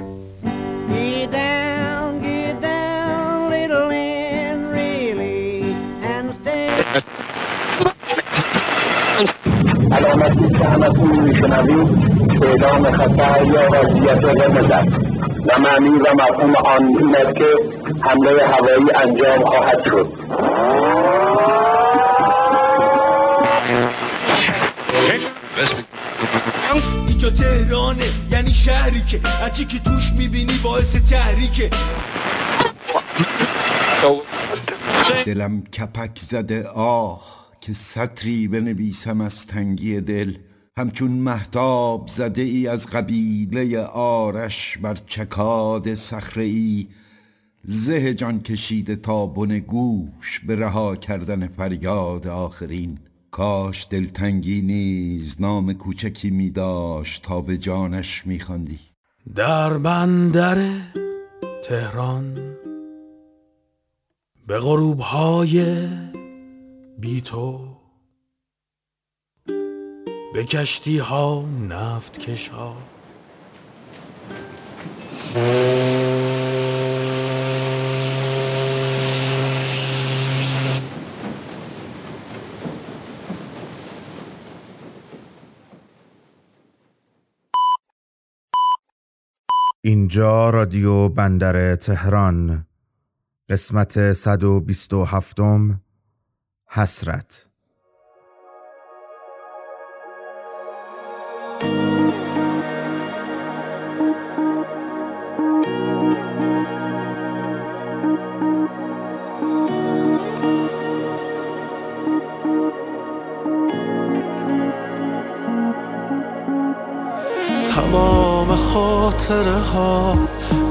Get down, get down, little and really, and stay. علامتی که همتون میشنوید اعلام خطر یا وضعیت قرمز است و معنی و مفهوم آن این است که حمله هوایی انجام خواهد شد اینجا تهرانه شهری که هرچی که توش می‌بینی باعث تحریکه. دلم کپک زده آه که سطری بنویسم از تنگی دل. همچون محتاب زده ای از قبیله آرش بر چکاد صخره ای زه جان کشیده تا بن گوش به رها کردن فریاد آخرین. کاش دلتنگی نیز نام کوچکی می داشت تا به جانش می خواندی. در بندر تهران به غروب های بی تو به کشتی ها نفت کش اینجا رادیو بندر تهران قسمت 127 حسرت. خاطره ها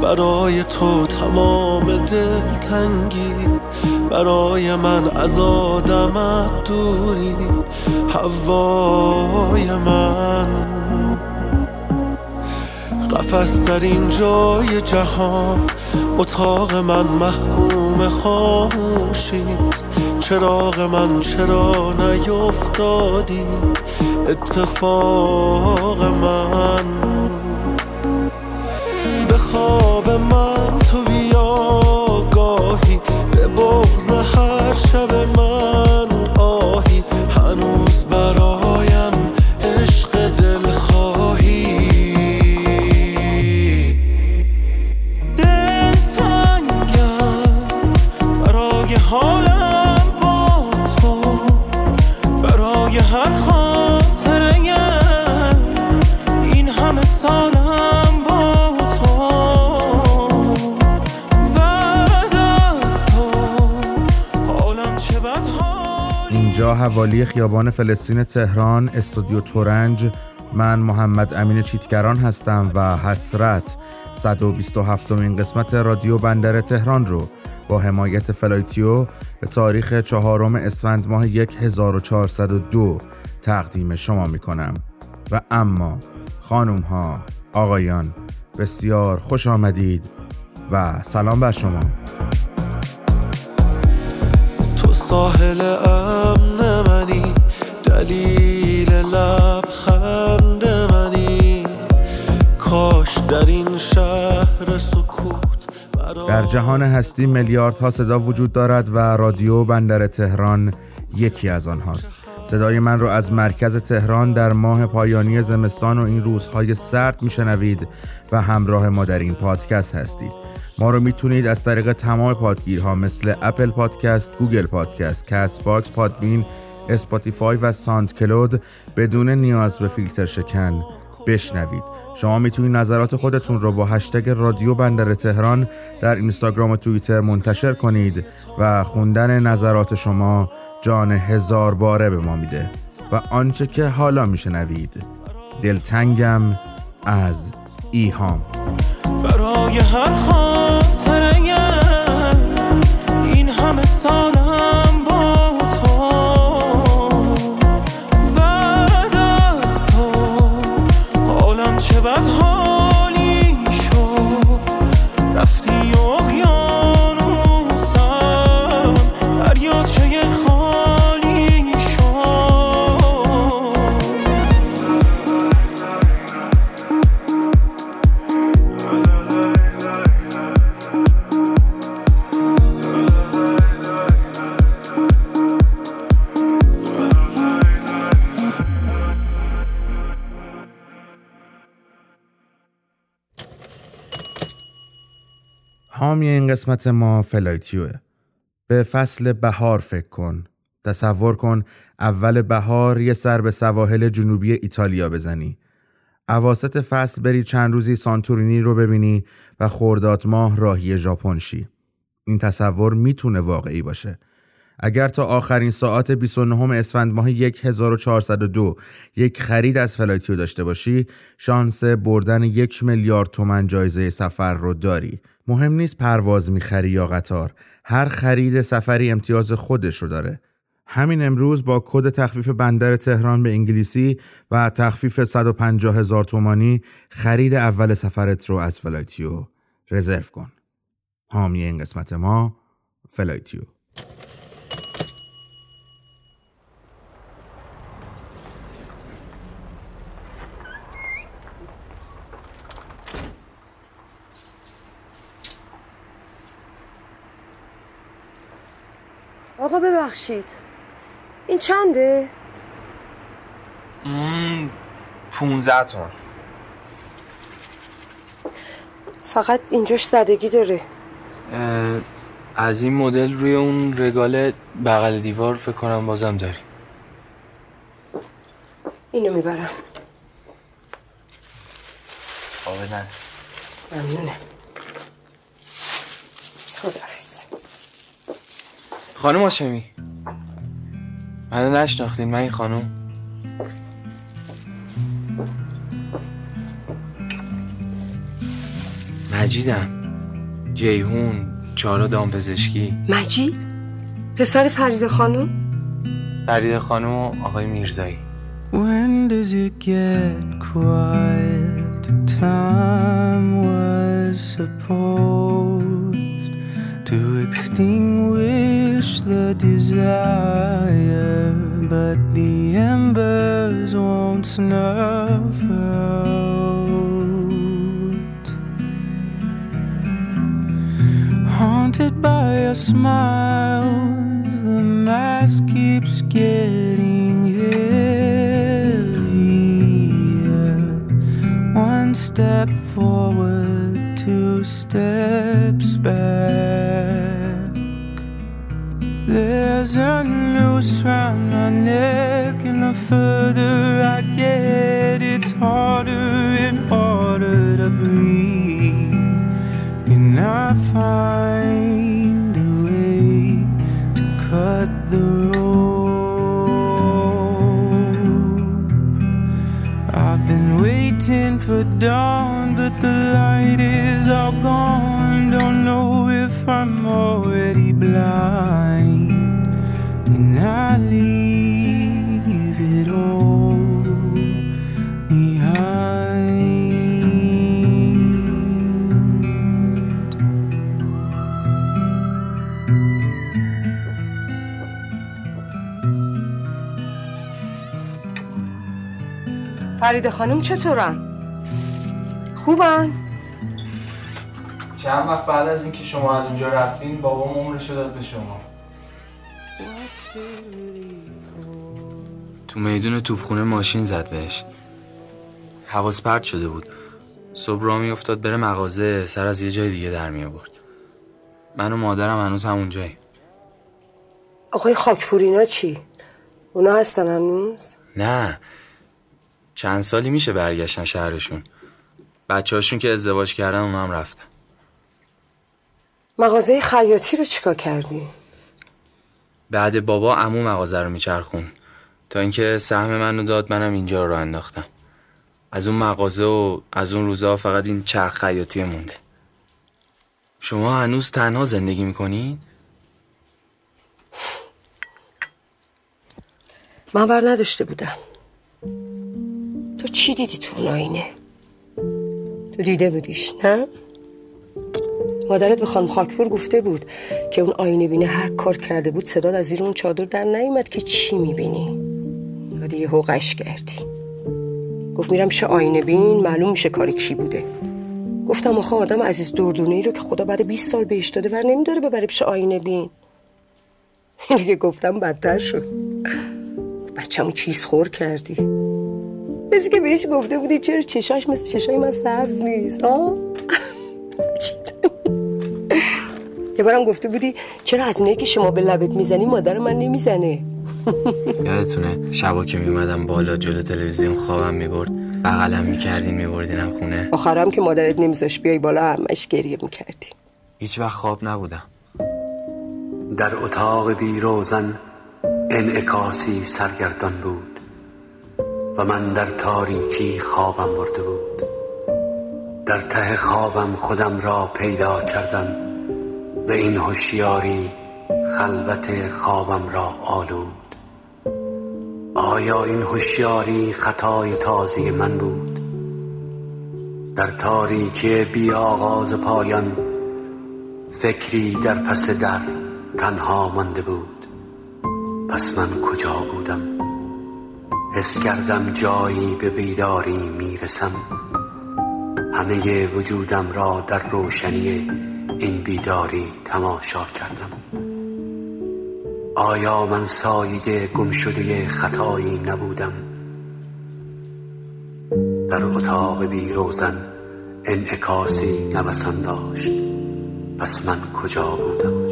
برای تو تمام دلتنگی. برای من از آدمت دوری هوای من. قفص در این جای جهان اتاق من محکوم خاموشیست چراغ من چرا نیفتادی؟ اتفاق من. خواب من تو بیا گاهی به بغز هر شب من. حوالی خیابان فلسطین تهران استودیو تورنج. من محمد امین چیتگران هستم و حسرت 127 این قسمت رادیو بندر تهران رو با حمایت فلایتیو به تاریخ چهارم اسفند ماه 1402 تقدیم شما می کنم و اما خانوم ها آقایان بسیار خوش آمدید و سلام بر شما. تو ساحل دلیل لبخند منی. کاش در این شهر سکوت در جهان هستی میلیاردها صدا وجود دارد و رادیو بندر تهران یکی از آنهاست. صدای من را از مرکز تهران در ماه پایانی زمستان و این روزهای سرد میشنوید و همراه ما در این پادکست هستید. ما رو می‌تونید از طریق تمام پادگیرها مثل Apple Podcast، Google Podcast، Castbox، Podbean، Spotify و SoundCloud بدون نیاز به فیلتر شکن بشنوید. شما می‌تونید نظرات خودتون رو با هشتگ رادیو بندر تهران در اینستاگرام و توییتر منتشر کنید و خوندن نظرات شما جان هزار باره به ما میده و آنچه که حالا میشنوید. دلتنگم از ایهام. برای هر خاطره این همه سالم قسمت ما فلایتیوه به فصل بهار فکر کن. تصور کن اول بهار یه سر به سواحل جنوبی ایتالیا بزنی. اواسط فصل بری چند روزی سانتورینی رو ببینی و خرداد ماه راهی ژاپن شی. این تصور می‌تونه واقعی باشه. اگر تا آخرین ساعت 29 اسفند ماه 1402 یک خرید از فلایتیو داشته باشی شانس بردن یک میلیارد تومن جایزه سفر رو داری. مهم نیست پرواز می‌خری یا قطار هر خرید سفری امتیاز خودش رو داره. همین امروز با کد تخفیف بندر تهران به انگلیسی و تخفیف 150 هزار تومانی خرید اول سفرت رو از فلایتیو رزرو کن. حامی این قسمت ما فلایتیو. آقا ببخشید. این چنده؟ مم، 15 تومن. فقط اینجاش زدگی داره. از این مدل روی اون رگال بغل دیوار فکر کنم بازم داری. اینو می‌برم. آبدن ممنونه. خداحافظ. خانم هاشمی منو نشناختین من این خانم مجیدم جیهون چارا دامپزشکی مجید؟ پسر فرید خانم؟ فرید خانم و آقای میرزایی When does it get quiet? Time was supposed extinguish the desire, but the embers won't snuff out. Haunted by a smile, the mask keeps getting heavier. One step forward, two steps back. There's a noose round my neck, and the further I get, it's harder and harder to breathe. And I find a way to cut the rope. I've been waiting for dawn, but the light is all gone. Don't know if I'm already blind. And I leave it all behind. فرید خانم چطورن؟ خوبن؟ چند وقت بعد از اینکه شما از اونجا رفتین بابام عمرشو داد به شما. تو میدون توپخونه ماشین زد بهش. حواس پرت شده بود. صبح را میافتاد بره مغازه سر از یه جای دیگه در می آورد من و مادرم هنوز همونجایی آقای خاکفورینا چی؟ اونا هستن هنوز؟ نه. چند سالی میشه برگشتن شهرشون. بچه هاشون که ازدواج کردن اونا هم رفتن. مغازه خیاطی رو چیکار کردی؟ بعد بابا عمو مغازه رو میچرخون تا اینکه سهم منو داد منم اینجا رو انداختم از اون مغازه و از اون روزا فقط این چرخ خیاطی مونده شما هنوز تنها زندگی می‌کنین؟ من بر نداشته بودم تو چی دیدی تو اون آینه؟ تو دیده بودیش نه؟ مادرت به خانم خاکپور گفته بود که اون آینه بینه هر کار کرده بود صداد از زیر اون چادر در نیومد که چی می‌بینی؟ و دیگه هوقش کردی. گفت میرم شه آینه بین معلوم میشه کار کی بوده. گفتم آخه آدم عزیز دردونه ای رو که خدا بعد 20 سال بهش داده ور نمیداره ببره پیش آینه بین. اینو که گفتم بدتر شد. بچه‌مو چیز خور کردی. بسی که بهش گفته بودی چرا چشاش مثل چشای من سبز نیست ها. یه بارم گفته بودی چرا از اینایی که شما به لبت می‌زنی مادر من نمی‌زنه؟ یادتونه شبا که میومدم بالا جلو تلویزیون خوابم می‌برد بغلم می‌کردین میبردینم خونه. آخرم که مادرت نمیذاش بیای بالا همش گریه می‌کردی. هیچ وقت خواب نبودم. در اتاق بی روزن انعکاسی سرگردان بود و من در تاریکی خوابم برده بود. در ته خوابم خودم را پیدا کردم. و این هوشیاری خلوت خوابم را آلود. آیا این هوشیاری خطای تازه من بود؟ در تاریکی بی آغاز پایان فکری در پس در تنها مانده بود. پس من کجا بودم؟ حس کردم جایی به بیداری می‌رسم. همه وجودم را در روشنی این بیداری تماشا کردم. آیا من سایه گم شده خطایی نبودم؟ در اتاق بی روزن انعکاسی نوسان داشت. پس من کجا بودم؟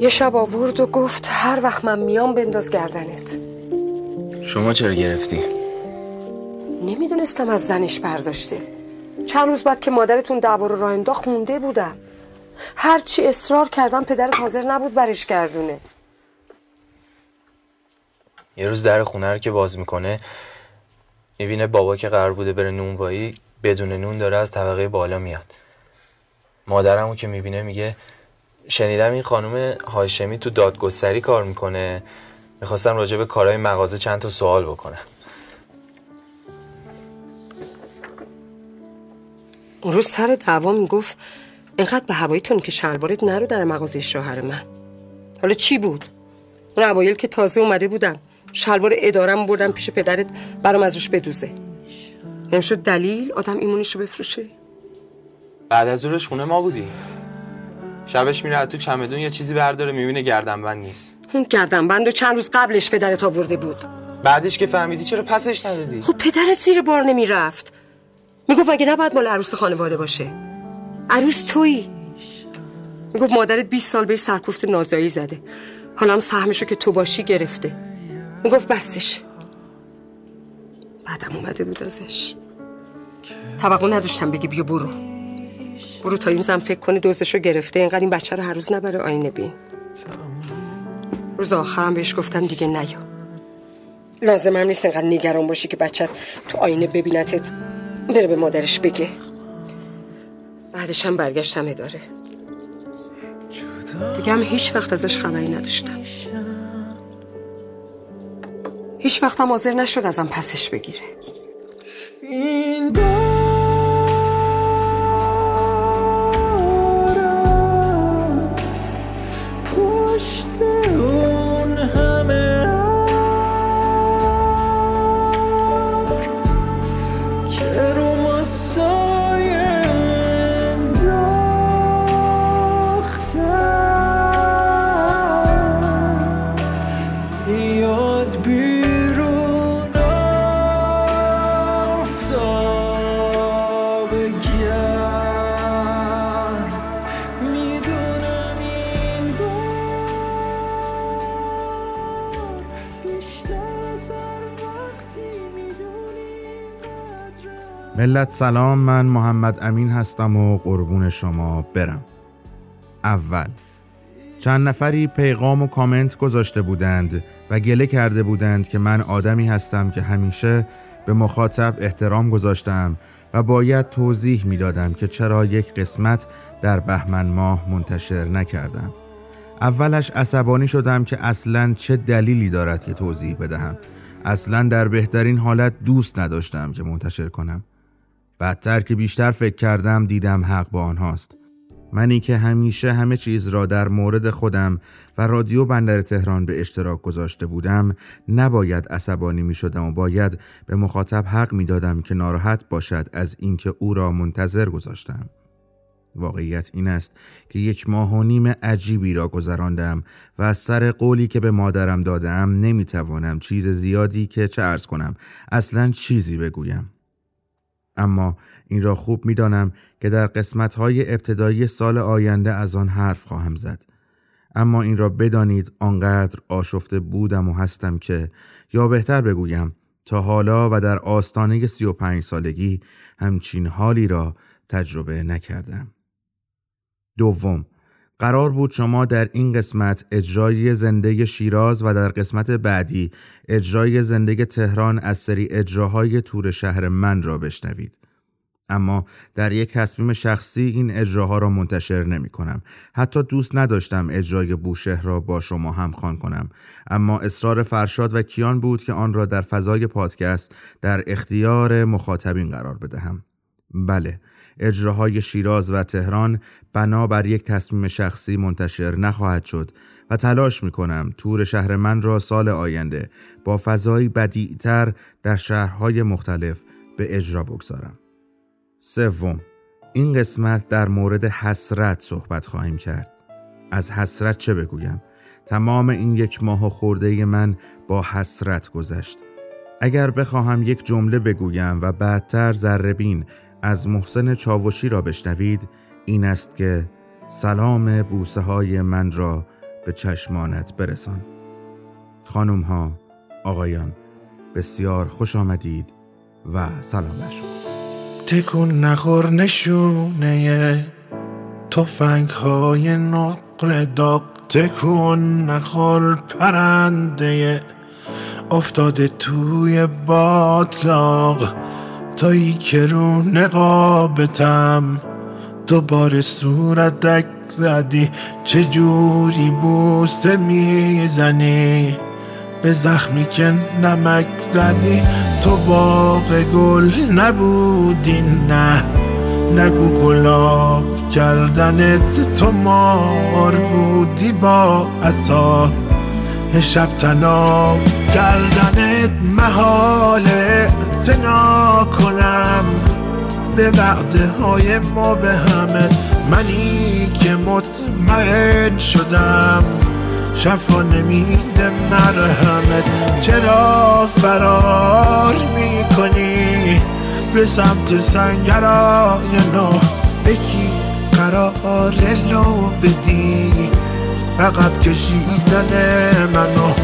یه شب آورد و گفت هر وقت من میام بنداز گردنت. شما چرا گرفتی؟ نمی‌دونستم از زنش برداشته. چند روز بعد که مادرتون دعوا رو راه انداخت مونده بودم. هرچی اصرار کردم پدرت حاضر نبود برش گردونه. یه روز در خونه رو که باز می‌کنه می‌بینه بابا که قرار بوده بره نونوایی بدون نون داره از طبقه بالا میاد. مادرمو که می‌بینه میگه شنیدم این خانم هاشمی تو دادگستری کار می‌کنه. می‌خواستم راجع به کارهای مغازه چند تا سوال بکنم. اون روز سر دعوا می‌گفت اینقدر به هوایی تون که شلوارت نرو در مغازه شوهر من. حالا چی بود؟ اون اوایل که تازه اومده بودم شلوار ادارم بردم پیش پدرت برام از روش بدوزه. نمی‌شد دلیل آدم ایمونیشو بفروشه. بعد از ظهرش خونه ما بودی شبش میره تو چمدون یه چیزی برداره می‌بینه گردنبند نیست. اون گردنبند و چند روز قبلش پدرت آورده بود. بعدش که فهمیدی چرا پسش ندادی؟ خب پدرت زیر بار نمی‌رفت. می‌گفت مگه نباید مال عروس خانواده باشه؟ عروس تویی؟ می‌گفت مادرت 20 سال بهش سرکوفت نازایی زده. حالا هم سهمشو که تو باشی گرفته. می‌گفت بسش بعدم اومده بود ازش. توقع نداشتم بگی بیا برو. برو تا این زن فکر کنه دوزشو گرفته. اینقدر این بچه رو هر روز نبره آینه بین. روز آخرم بهش گفتم دیگه نیا. لازم هم نیست اینقدر نگران باشی که بچت تو آینه ببینتت. بره به مادرش بگه. بعدش هم برگشتم اداره. دیگه هم هیچ وقت ازش خبری نداشتم. هیچ وقت هم حاضر نشد ازم پسش بگیره. ملت سلام من محمد امین هستم و قربون شما برم. اول چند نفری پیغام و کامنت گذاشته بودند و گله کرده بودند که من آدمی هستم که همیشه به مخاطب احترام گذاشتم و باید توضیح می‌دادم که چرا یک قسمت در بهمن ماه منتشر نکردم. اولش عصبانی شدم که اصلا چه دلیلی دارد که توضیح بدهم. اصلا در بهترین حالت دوست نداشتم که منتشر کنم. بعدتر که بیشتر فکر کردم دیدم حق با آنهاست. منی که همیشه همه چیز را در مورد خودم و رادیو بندر تهران به اشتراک گذاشته بودم نباید عصبانی می شدم و باید به مخاطب حق می دادم که ناراحت باشد از اینکه او را منتظر گذاشتم. واقعیت این است که یک ماه و نیم عجیبی را گذراندم و از سر قولی که به مادرم دادم نمی توانم چیز زیادی که چه ارز کنم اصلا چیزی بگویم. اما این را خوب می‌دانم که در قسمتهای ابتدایی سال آینده از آن حرف خواهم زد. اما این را بدانید آنقدر آشفته بودم و هستم که یا بهتر بگویم تا حالا و در آستانه سی و پنج سالگی همچین حالی را تجربه نکردم. دوم قرار بود شما در این قسمت اجرای زنده شیراز و در قسمت بعدی اجرای زنده تهران از سری اجراهای تور شهر من را بشنوید. اما در یک تصمیم شخصی این اجراها را منتشر نمی کنم. حتی دوست نداشتم اجرای بوشهر را با شما هم خان کنم. اما اصرار فرشاد و کیان بود که آن را در فضای پادکست در اختیار مخاطبین قرار بدهم. بله، اجراهای شیراز و تهران بنابر یک تصمیم شخصی منتشر نخواهد شد و تلاش می کنم تور شهر من را سال آینده با فضایی بدیعتر در شهرهای مختلف به اجرا بگذارم. سوم این قسمت در مورد حسرت صحبت خواهیم کرد. از حسرت چه بگویم؟ تمام این یک ماه خورده من با حسرت گذشت. اگر بخواهم یک جمله بگویم و بعدتر ذربین از محسن چاوشی را بشنوید این است که سلام بوسه های من را به چشمانت برسان. خانم ها آقایان بسیار خوش آمدید و سلام بر تکون نخور نشونه توفنگ های نقر داغ تکون نخور پرنده افتاده توی باطلاق تایی که رو نقابتم. دوباره صورتک زدی؟ چه جوری بوسه می‌زنی؟ به زخمی که نمک زدی؟ تو باغ گل نبودی نه. نگو گلاب کردنت تو مار بودی با اصا شب تناب کردنت محاله تنا کنم. به وعده های ما به همه. منی که مطمئن شدم شفا نمیده مرهمت. چرا فرار می‌کنی؟ به سمت سنگرای نو. بکی قرار لو بدی. عقب کشیدن منو.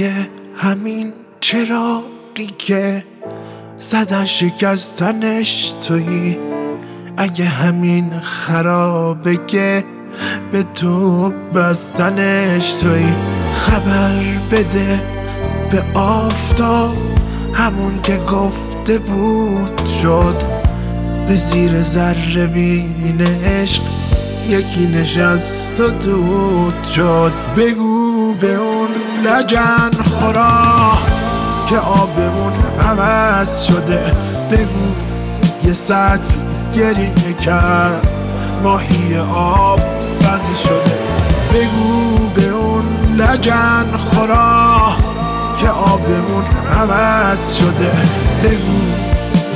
اگه همین چراقی که زدن شکستنش تویی؟ اگه همین خرابه که به تو بستنش تویی؟ خبر بده به آفتاب همون که گفته بود شد به زیر ذره بین عشق یکی نشست و دود شد. بگو به لجن خورا که آبمون عوض شده. بگو یه سطل گریه کرد. ماهی آب بزی شده. بگو به اون لجن خورا که آبمون عوض شده. بگو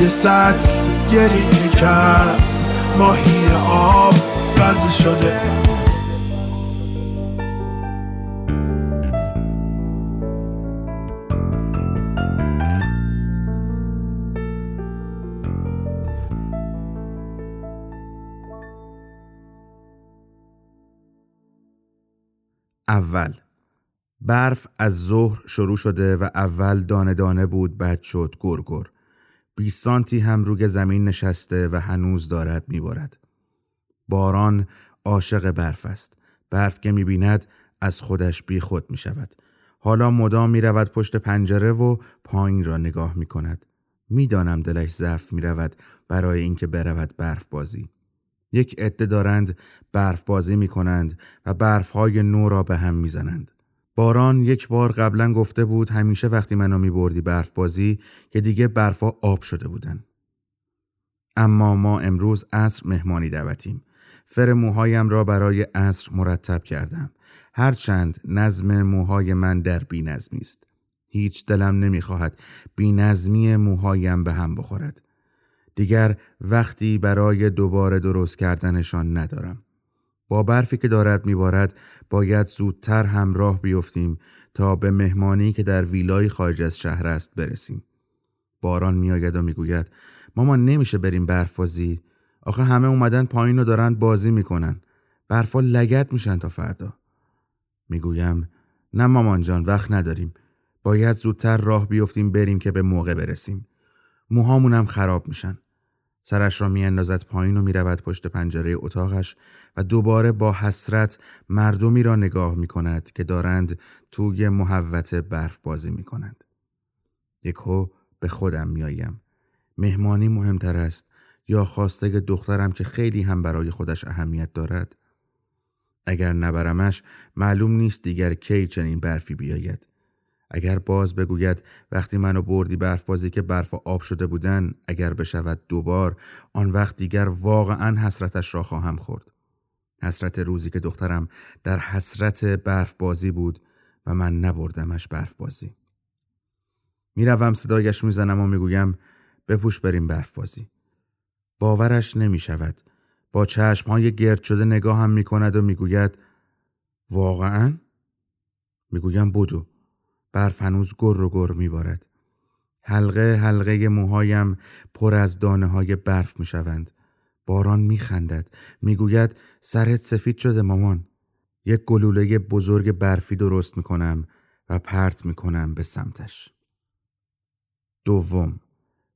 یه سطل گریه کرد. ماهی آب بزی شده. اول. برف از ظهر شروع شده و اول دانه دانه بود بعد شد گرگر 20 سانتی هم روی زمین نشسته و هنوز دارد میبارد باران عاشق برف است. برف که می‌بیند از خودش بی خود می شود حالا مدام می رود پشت پنجره و پایین را نگاه می کند می‌دانم دلش ضعف می رود برای اینکه برود برف بازی. یک عده دارند برف بازی می کنند و برف های نو را به هم می زنند. باران یک بار قبلا گفته بود همیشه وقتی منو می بردی برف بازی که دیگه برفا آب شده بودن. اما ما امروز عصر مهمانی دعوتیم. فر موهایم را برای عصر مرتب کردم. هرچند نظم موهای من در بی نظمی است. هیچ دلم نمی‌خواهد بی نظمی موهایم به هم بخورد. دیگر وقتی برای دوباره درست کردنشان ندارم. با برفی که دارد میبارد باید زودتر همراه بیفتیم تا به مهمانی که در ویلای خارج از شهر است برسیم. باران میآید و می‌گوید ماما نمیشه بریم برف بازی. آخه همه اومدن پایین رو دارن بازی می‌کنن. برفا لگت میشن تا فردا. می‌گویم نه مامان جان وقت نداریم. باید زودتر راه بیفتیم بریم که به موقع برسیم. موهامونم خراب میشن. سرش را میاندازد پایین و می‌رود پشت پنجره اتاقش و دوباره با حسرت مردمی را نگاه می کند که دارند توی محوت برف بازی می کنند. یکو به خودم میآیم. مهمانی مهمتر است یا خواسته دخترم که خیلی هم برای خودش اهمیت دارد؟ اگر نبرمش معلوم نیست دیگر کی چنین برفی بیاید. اگر باز بگوید وقتی منو بردی برف بازی که برف و آب شده بودن اگر بشود دوبار آن وقت دیگر واقعا حسرتش را خواهم خورد. حسرت روزی که دخترم در حسرت برف بازی بود و من نبردمش برف بازی. می‌روم صدایش می‌زنم و می‌گویم بپوش بریم برف بازی. باورش نمی شود. با چشم های گرد شده نگاه هم می کند و می‌گوید واقعا؟ می‌گویم بودو. برف هنوز گر و گر میبارد. حلقه حلقه موهایم پر از دانه های برف می شوند. باران می خندد. می گوید سرت سفید شده مامان. یک گلوله بزرگ برفی درست می کنم و پرت می کنم به سمتش. دوم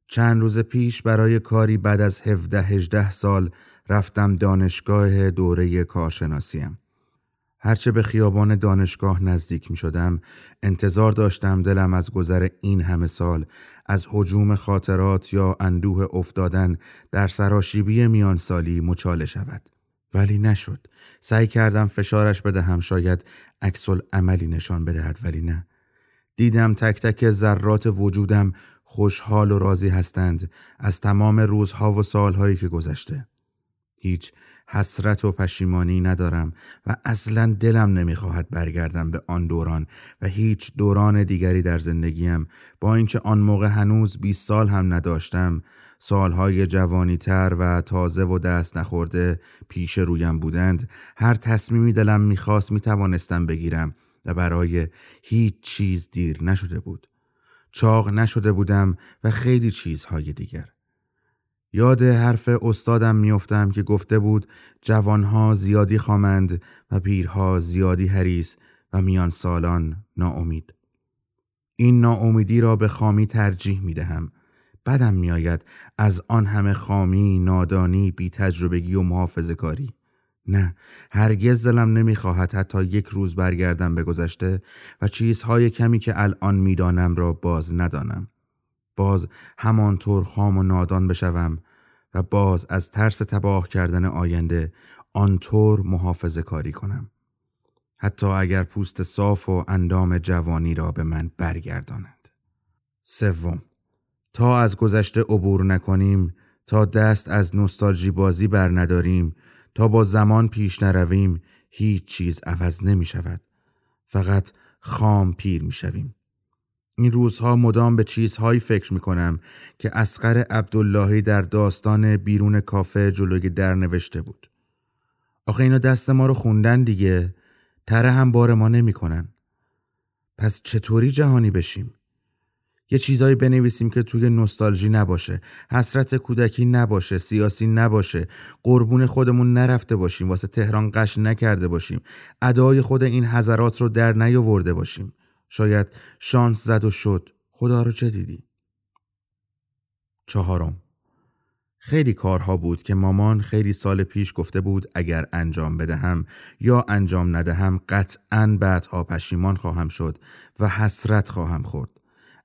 چند روز پیش برای کاری بعد از 17 18 سال رفتم دانشگاه دوره کارشناسیم. هرچه به خیابان دانشگاه نزدیک می شدم انتظار داشتم دلم از گذر این همه سال از حجوم خاطرات یا اندوه افتادن در سراشیبی میان سالی مچاله شود. ولی نشد. سعی کردم فشارش بدهم شاید عکسل عملی نشان بدهد ولی نه. دیدم تک تک ذرات وجودم خوشحال و راضی هستند از تمام روزها و سالهایی که گذشته. هیچ حسرت و پشیمانی ندارم و اصلا دلم نمی‌خواهد برگردم به آن دوران و هیچ دوران دیگری در زندگیم. با اینکه آن موقع هنوز 20 سال هم نداشتم سالهای جوانی تر و تازه و دست نخورده پیش رویم بودند. هر تصمیمی دلم می‌خواست می‌توانستم بگیرم و برای هیچ چیز دیر نشده بود. چاق نشده بودم و خیلی چیزهای دیگر. یاد حرف استادم میافتم که گفته بود جوانها زیادی خامند و پیرها زیادی حریص و میان سالان ناامید. این ناامیدی را به خامی ترجیح می دهم. بدم میآید از آن همه خامی، نادانی، بی تجربگی و محافظه کاری. نه هرگز دلم نمی‌خواهد حتی یک روز برگردم به گذشته و چیزهای کمی که الان می‌دانم را باز ندانم. باز همانطور خام و نادان بشوم و باز از ترس تباه کردن آینده آنطور محافظه کاری کنم. حتی اگر پوست صاف و اندام جوانی را به من برگردانند. سوم تا از گذشته عبور نکنیم تا دست از نوستالژی بازی بر نداریم تا با زمان پیش نرویم هیچ چیز عوض نمی شود. فقط خام پیر می شویم. این روزها مدام به چیزهایی فکر می کنم که اسقر عبداللهی در داستان بیرون کافه جلوی در نوشته بود. آخه اینا دست ما رو خوندن دیگه تره هم بار ما نمی کنن. پس چطوری جهانی بشیم؟ یه چیزایی بنویسیم که توی نوستالژی نباشه حسرت کودکی نباشه سیاسی نباشه قربون خودمون نرفته باشیم واسه تهران قش نکرده باشیم ادای خود این حضرات رو در نیاورده باشیم شاید شانس زد و شد. خدا رو چه دیدی؟ چهارم. خیلی کارها بود که مامان خیلی سال پیش گفته بود اگر انجام بدهم یا انجام ندهم قطعا بعدها پشیمان خواهم شد و حسرت خواهم خورد.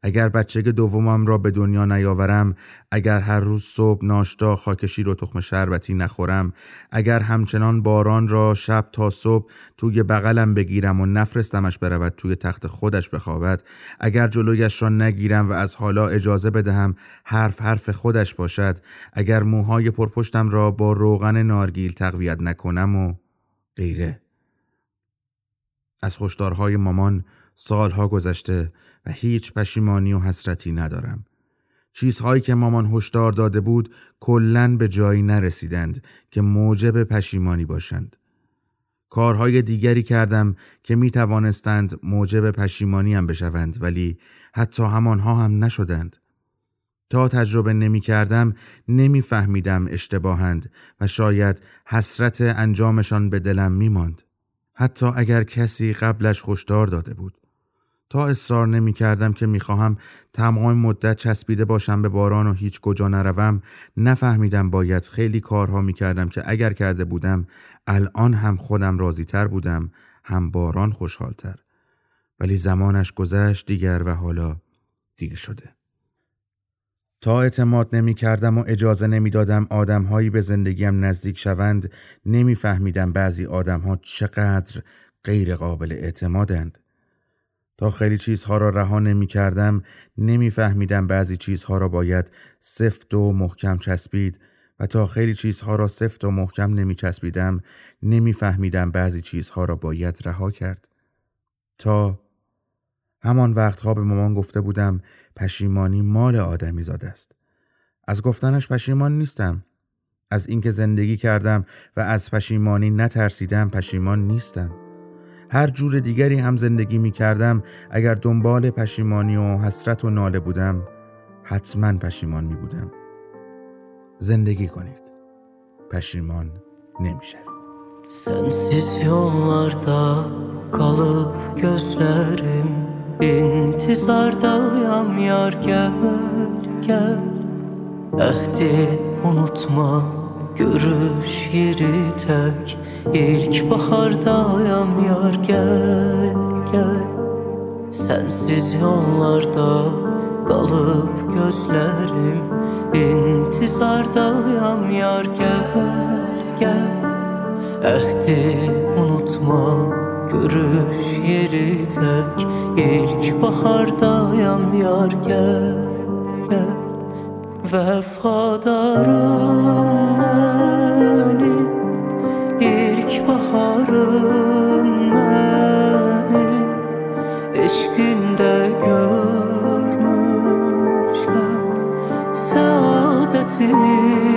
اگر بچه دومم را به دنیا نیاورم اگر هر روز صبح ناشتا خاک شیر و تخم شربتی نخورم اگر همچنان باران را شب تا صبح توی بغلم بگیرم و نفرستمش برود توی تخت خودش بخوابد اگر جلویش را نگیرم و از حالا اجازه بدهم حرف حرف خودش باشد اگر موهای پرپشتم را با روغن نارگیل تقویت نکنم و غیره. از هشدارهای مامان سالها گذشته و هیچ پشیمانی و حسرتی ندارم. چیزهایی که مامان هشدار داده بود کلن به جایی نرسیدند که موجب پشیمانی باشند. کارهای دیگری کردم که می توانستند موجب پشیمانی هم بشوند ولی حتی همانها هم نشدند. تا تجربه نمی کردم نمی فهمیدم اشتباهند و شاید حسرت انجامشان به دلم می ماند. حتی اگر کسی قبلش هشدار داده بود. تا اصرار نمی کردم که می‌خواهم تمام مدت چسبیده باشم به باران و هیچ کجا نروم نفهمیدم باید خیلی کارها می کردم که اگر کرده بودم الان هم خودم راضی تر بودم هم باران خوشحالتر. ولی زمانش گذشت دیگر و حالا دیگه شده. تا اعتماد نمی کردم و اجازه نمی دادم آدم هایی به زندگیم نزدیک شوند نمیفهمیدم بعضی آدم ها چقدر غیر قابل اعتمادند. تا خیلی چیزها را رها نمی کردم نمی فهمیدم بعضی چیزها را باید سفت و محکم چسبید و تا خیلی چیزها را سفت و محکم نمی چسبیدم نمی فهمیدم بعضی چیزها را باید رها کرد. تا همان وقتها به مامان گفته بودم پشیمانی مال آدمی زاده است. از گفتنش پشیمان نیستم. از اینکه زندگی کردم و از پشیمانی نترسیدم پشیمان نیستم. هر جور دیگری هم زندگی می کردم اگر دنبال پشیمانی و حسرت و ناله بودم حتما پشیمان می بودم زندگی کنید. پشیمان نمی شوید Sensiz yollarda kalıp gözlerim İntizardayam yar gel gel. Ehdi unutma. Görüş yeri tek İlk bahardayam yar gel gel. Sensiz yollarda kalıp gözlerim İntizardayam yar gel gel. Ehdi unutma görüş yeri tek İlk bahardayam yar gel gel Vefadarım benim İlk baharım benim Eşkinde görmüşem Saadetini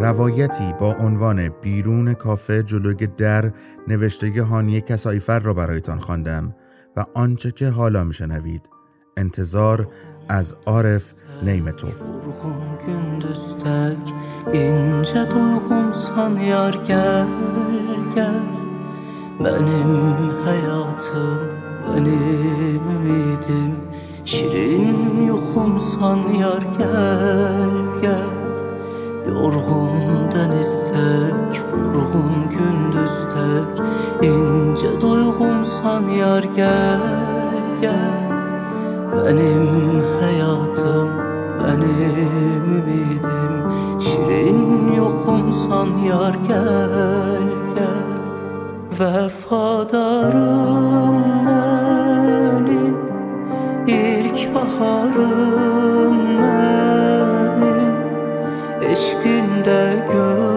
روایتی با عنوان بیرون کافه جلوی در نوشته هانیه کسایفر را برایتان خواندم و آنچه که حالا میشنوید انتظار از عارف نیمتوف Benim hayatım benim ümidim Şirin Yorgun deniz tek vurgun gündüz tek ince duygumsan yar gel gel. Benim hayatım, benim ümidim. Şirin yokumsan yar gel gel. Vefadarım benim. İlk baharım 的歌。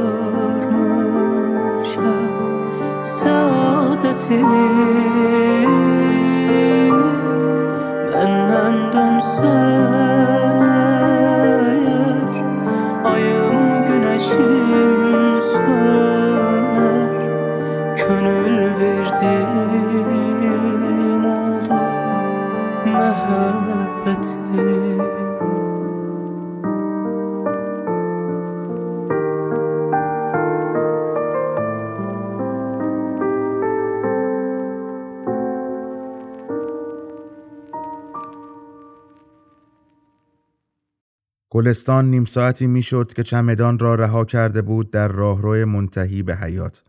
گلستان نیم ساعتی می‌شد که چمدان را رها کرده بود در راهرو منتهی به حیات.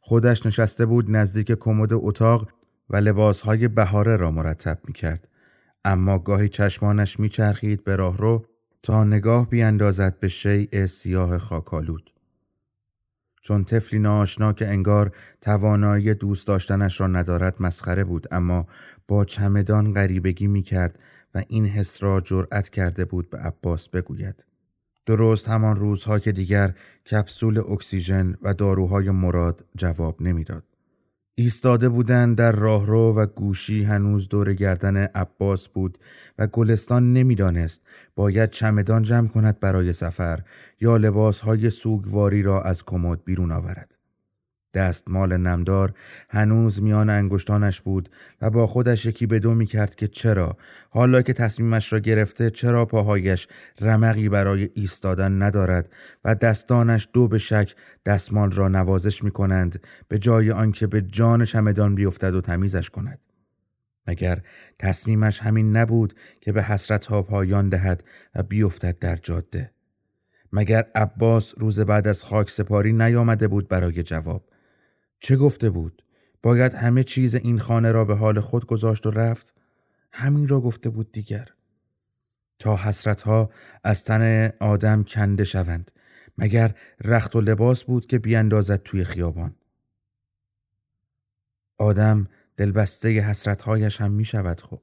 خودش نشسته بود نزدیک کمد اتاق و لباسهای بهاره را مرتب می کرد. اما گاهی چشمانش میچرخید به راهرو تا نگاه بیاندازد به شیء سیاه خاکالود. چون طفلی ناآشنا که انگار توانایی دوست داشتنش را ندارد مسخره بود اما با چمدان غریبگی می کرد و این حس را جرأت کرده بود به عباس بگوید. درست همان روزها که دیگر کپسول اکسیژن و داروهای مراد جواب نمی‌داد. ایستاده بودند در راهرو و گوشی هنوز دور گردن عباس بود و گلستان نمی‌دانست باید چمدان جمع کند برای سفر یا لباسهای سوگواری را از کمد بیرون آورد. دستمال نمدار هنوز میان انگشتانش بود و با خودش یکی به دو می کرد که چرا حالا که تصمیمش را گرفته چرا پاهایش رمقی برای ایستادن ندارد و دستانش دو به شک دستمال را نوازش می کنند به جای آنکه به جان شمدان بیفتد و تمیزش کند. مگر تصمیمش همین نبود که به حسرت ها پایان دهد و بیفتد در جاده. مگر عباس روز بعد از خاک سپاری نیامده بود برای جواب چه گفته بود؟ باید همه چیز این خانه را به حال خود گذاشت و رفت؟ همین را گفته بود دیگر. تا حسرتها از تن آدم کنده شوند. مگر رخت و لباس بود که بیاندازد توی خیابان. آدم دلبسته حسرتهایش هم می شود خب.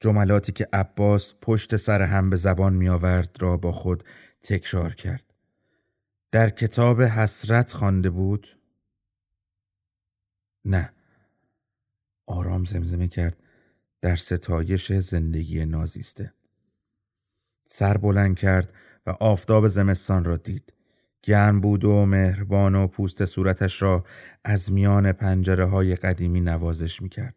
جملاتی که عباس پشت سر هم به زبان می آورد را با خود تکرار کرد. در کتاب حسرت خوانده بود نه آرام زمزمه کرد در ستایش زندگی نازیسته سر بلند کرد و آفتاب زمستان را دید گرم بود و مهربان و پوست صورتش را از میان پنجره های قدیمی نوازش می کرد.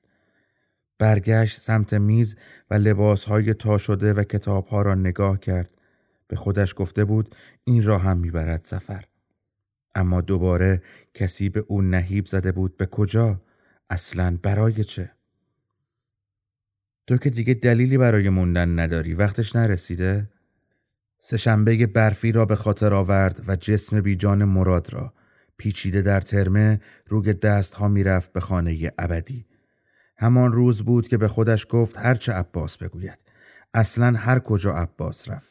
برگشت سمت میز و لباس های تا شده و کتاب ها را نگاه کرد. به خودش گفته بود این را هم می‌برد سفر. اما دوباره کسی به او نهیب زده بود به کجا؟ اصلا برای چه؟ تو که دیگه دلیلی برای موندن نداری وقتش نرسیده؟ سهشنبه برفی را به خاطر آورد و جسم بیجان مراد را پیچیده در ترمه روی دست ها می‌رفت به خانه ابدی همان روز بود که به خودش گفت هرچه عباس بگوید اصلا هر کجا عباس رفت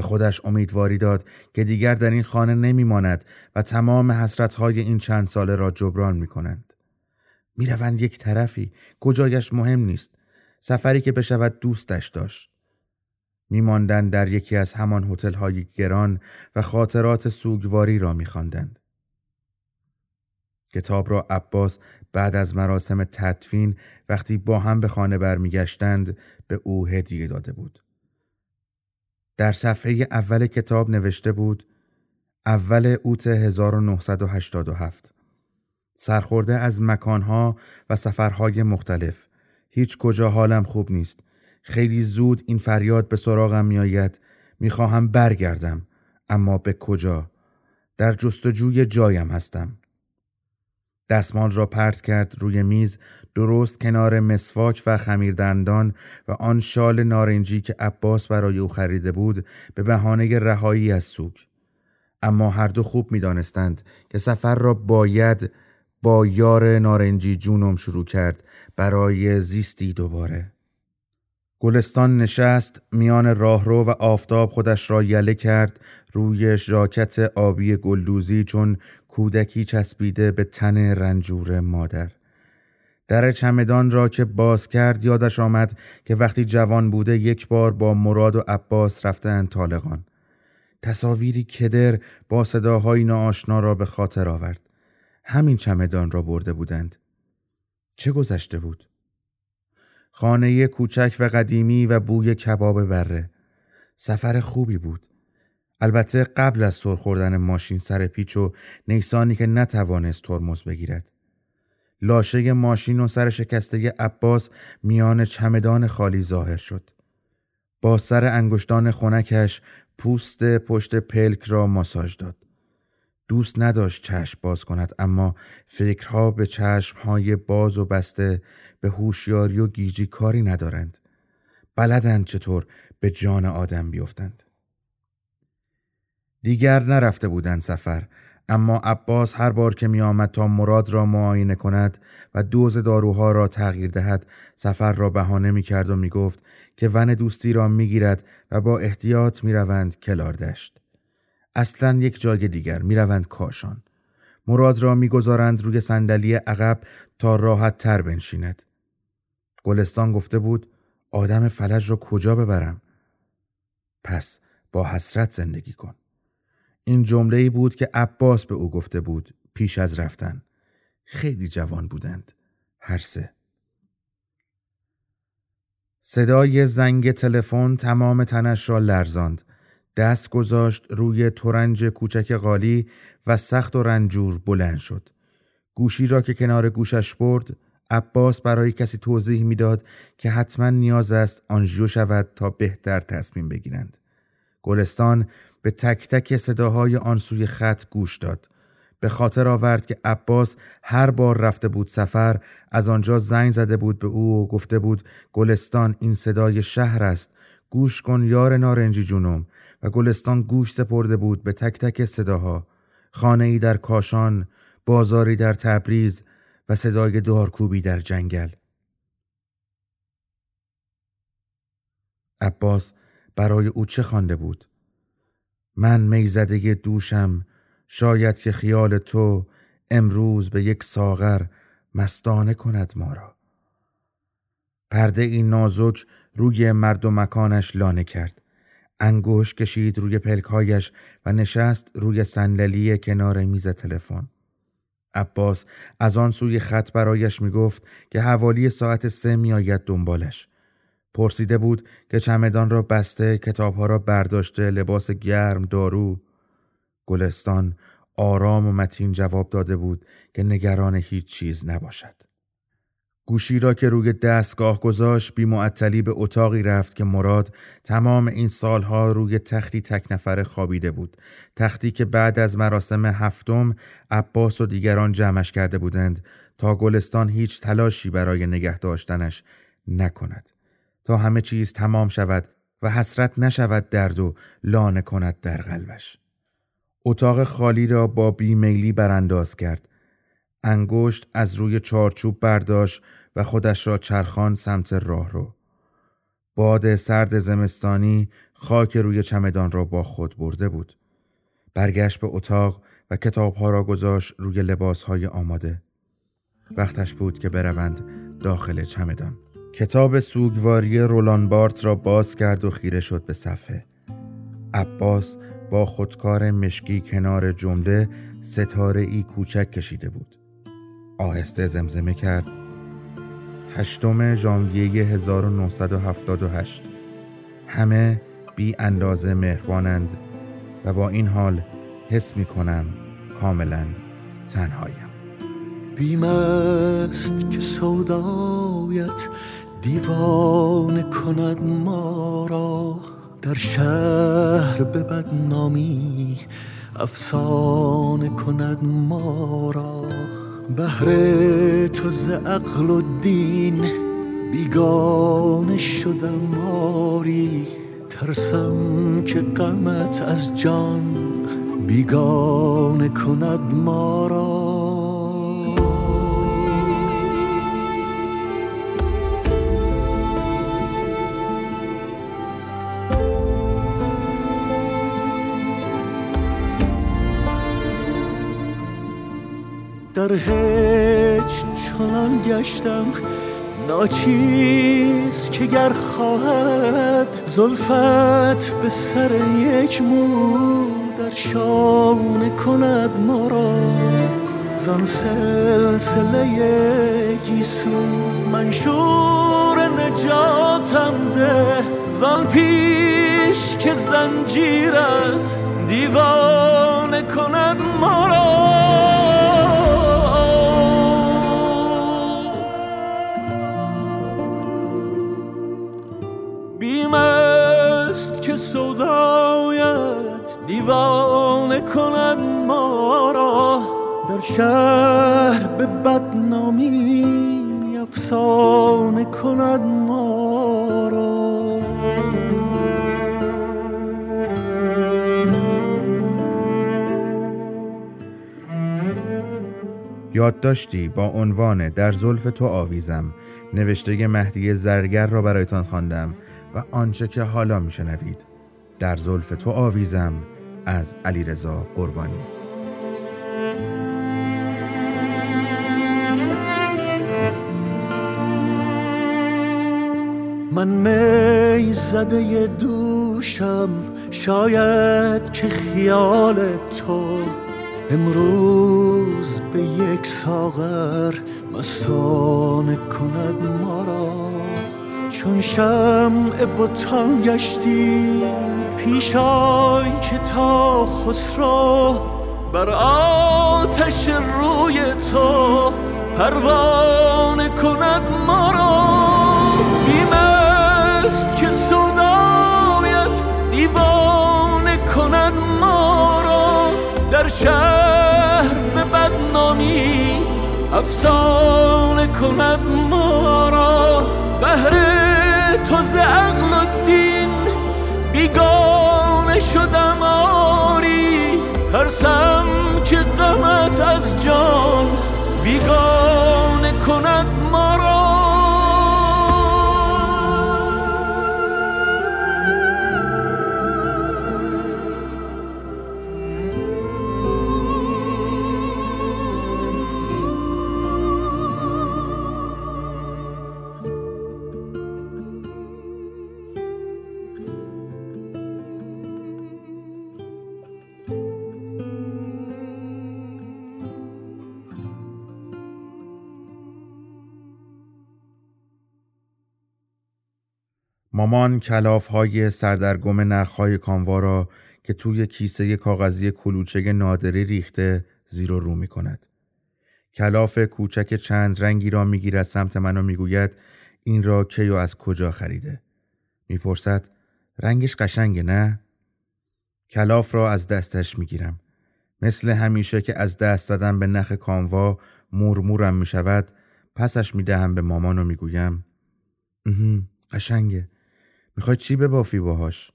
به خودش امیدواری داد که دیگر در این خانه نمیماند و تمام حسرتهای این چند ساله را جبران می کنند. می روند یک طرفی کجایش مهم نیست سفری که بشود دوستش داشت میماندند در یکی از همان هتل‌های گران و خاطرات سوگواری را میخواندند. کتاب را عباس بعد از مراسم تدفین وقتی با هم به خانه برمیگشتند به او هدیه داده بود. در صفحه اول کتاب نوشته بود اول اوت 1987 سرخورده از مکانها و سفرهای مختلف. هیچ کجا حالم خوب نیست. خیلی زود این فریاد به سراغم میآید. می‌خواهم برگردم. اما به کجا؟ در جستجوی جایم هستم. دستمال را پرت کرد روی میز درست کنار مسواک و خمیردندان و آن شال نارنجی که عباس برای او خریده بود به بهانه رهایی از سوگ اما هر دو خوب می‌دانستند که سفر را باید با یار نارنجی جونم شروع کرد برای زیستی دوباره. گلستان نشست میان راهرو و آفتاب خودش را یله کرد روی ژاکت آبی گلدوزی چون کودکی چسبیده به تن رنجور مادر. در چمدان را که باز کرد یادش آمد که وقتی جوان بوده یک بار با مراد و عباس رفتن طالقان. تصاویری کدر با صداهای ناآشنا را به خاطر آورد. همین چمدان را برده بودند. چه گذشته بود؟ خانه کوچک و قدیمی و بوی کباب بره. سفر خوبی بود. البته قبل از سر خوردن ماشین سر پیچ و نیسانی که نتوانست ترمز بگیرد. لاشه ماشین و سر شکسته عباس میان چمدان خالی ظاهر شد. با سر انگشتان خونکش پوست پشت پلک را ماساژ داد. دوست نداشت چشم باز کند اما فکرها به چشمهای باز و بسته به هوشیاری و گیجی کاری ندارند بلدند چطور به جان آدم بیفتند دیگر نرفته بودند سفر اما عباس هر بار که می آمد تا مراد را معاینه کند و دوز داروها را تغییر دهد سفر را بهانه می کرد و می گفت که ون دوستی را می گیرد و با احتیاط می روند کلاردشت. اصلا یک جای دیگر می روند کاشان. مراد را می گذارند روی صندلی عقب تا راحت تر بنشیند. گلستان گفته بود آدم فلج را کجا ببرم؟ پس با حسرت زندگی کن. این جمله ای بود که عباس به او گفته بود پیش از رفتن. خیلی جوان بودند. هر سه. صدای زنگ تلفن تمام تنش را لرزاند. دست گذاشت روی تورنج کوچک قالی و سخت و رنجور بلند شد. گوشی را که کنار گوشش برد عباس برای کسی توضیح می‌داد که حتما نیاز است آنژیو شود تا بهتر تصمیم بگیرند. گلستان به تک تک صداهای آن سوی خط گوش داد. به خاطر آورد که عباس هر بار رفته بود سفر از آنجا زنگ زده بود به او و گفته بود گلستان این صدای شهر است گوش کن یار نارنجی جونم و گلستان گوش سپرده بود به تک تک صداها. خانه ای در کاشان بازاری در تبریز و صدای دارکوبی در جنگل. عباس برای او چه خوانده بود؟ من می‌زده دوشم شاید که خیال تو امروز به یک ساغر مستانه کند ما را. پرده این نازک روی مرد و مکانش لانه کرد. انگوش کشید روی پلکهایش و نشست روی صندلی کنار میز تلفن. عباس از آن سوی خط برایش می‌گفت که حوالی ساعت سه میآید دنبالش. پرسیده بود که چمدان را بسته کتابها را برداشته لباس گرم دارو. گلستان آرام و متین جواب داده بود که نگران هیچ چیز نباشد. گوشی را که روی دستگاه گذاشت بی معطلی به اتاقی رفت که مراد تمام این سالها روی تختی تک نفره خوابیده بود. تختی که بعد از مراسم هفتم عباس و دیگران جمعش کرده بودند تا گلستان هیچ تلاشی برای نگه داشتنش نکند. تا همه چیز تمام شود و حسرت نشود درد و لانه کند در قلبش. اتاق خالی را با بیمیلی برانداز کرد. انگشت از روی چارچوب برداشت و خودش را چرخان سمت راه رو. باد سرد زمستانی خاک روی چمدان را با خود برده بود. برگشت به اتاق و کتابها را گذاشت روی لباسهای آماده. وقتش بود که بروند داخل چمدان. کتاب سوگواری رولان بارت را باز کرد و خیره شد به صفحه. عباس با خودکار مشکی کنار جمله ستاره ای کوچک کشیده بود. آهسته زمزمه کرد هشتم ژانویه 1978 همه بی اندازه مهربانند و با این حال حس می کنم کاملا تنهایم. بیم است که سودایت دیوانه کند ما را در شهر به بدنامی افسانه کند ما را. بهر تو ز عقل و دین بیگانه شدم آری ترسم که غمت از جان بیگانه کند ما را. در چنان گشتم ناچیز که گر خواهد زلفت به سر یک مو در شانه کند ما را. زان سلسله گیسو منشور نجاتم ده. زان پیش که زنجیرت دیوانه کند ما خدایت دیوانه کند ما را. در شهر به بدنامی افسانه کند ما را. یادداشتی با عنوان در زلف تو آویزم. نوشته مهدی زرگر را برایتان خواندم و آنچه که حالا میشنوید. در زلف تو آویزم از علیرضا قربانی. من می زده دوشم شاید که خیال تو. امروز به یک ساغر مستانه کند ما را. چون شمع بتان گشتی پیش که تا خسرو بر آتش روی تو پروانه کند ما را. بیمست که صدایت دیوانه کند ما را. در شهر به بدنامی افسانه کند ما را. بهر ز عقل و دین بیگانه شدم آری ترسم که غمت از جان بیگانه مامان کلاف های سردرگم نخهای کاموا را که توی کیسه کاغذی کلوچه نادری ریخته زیر و رو می کند. کلاف کوچک چند رنگی را می‌گیرد سمت من و می‌گوید این را کی و از کجا خریده؟ می‌پرسد رنگش قشنگه نه؟ کلاف را از دستش می‌گیرم. مثل همیشه که از دست دادن به نخ کاموا مورمورم می شود پسش می دهم به مامان و می گویم قشنگه. می‌خوای چی بافی باهاش؟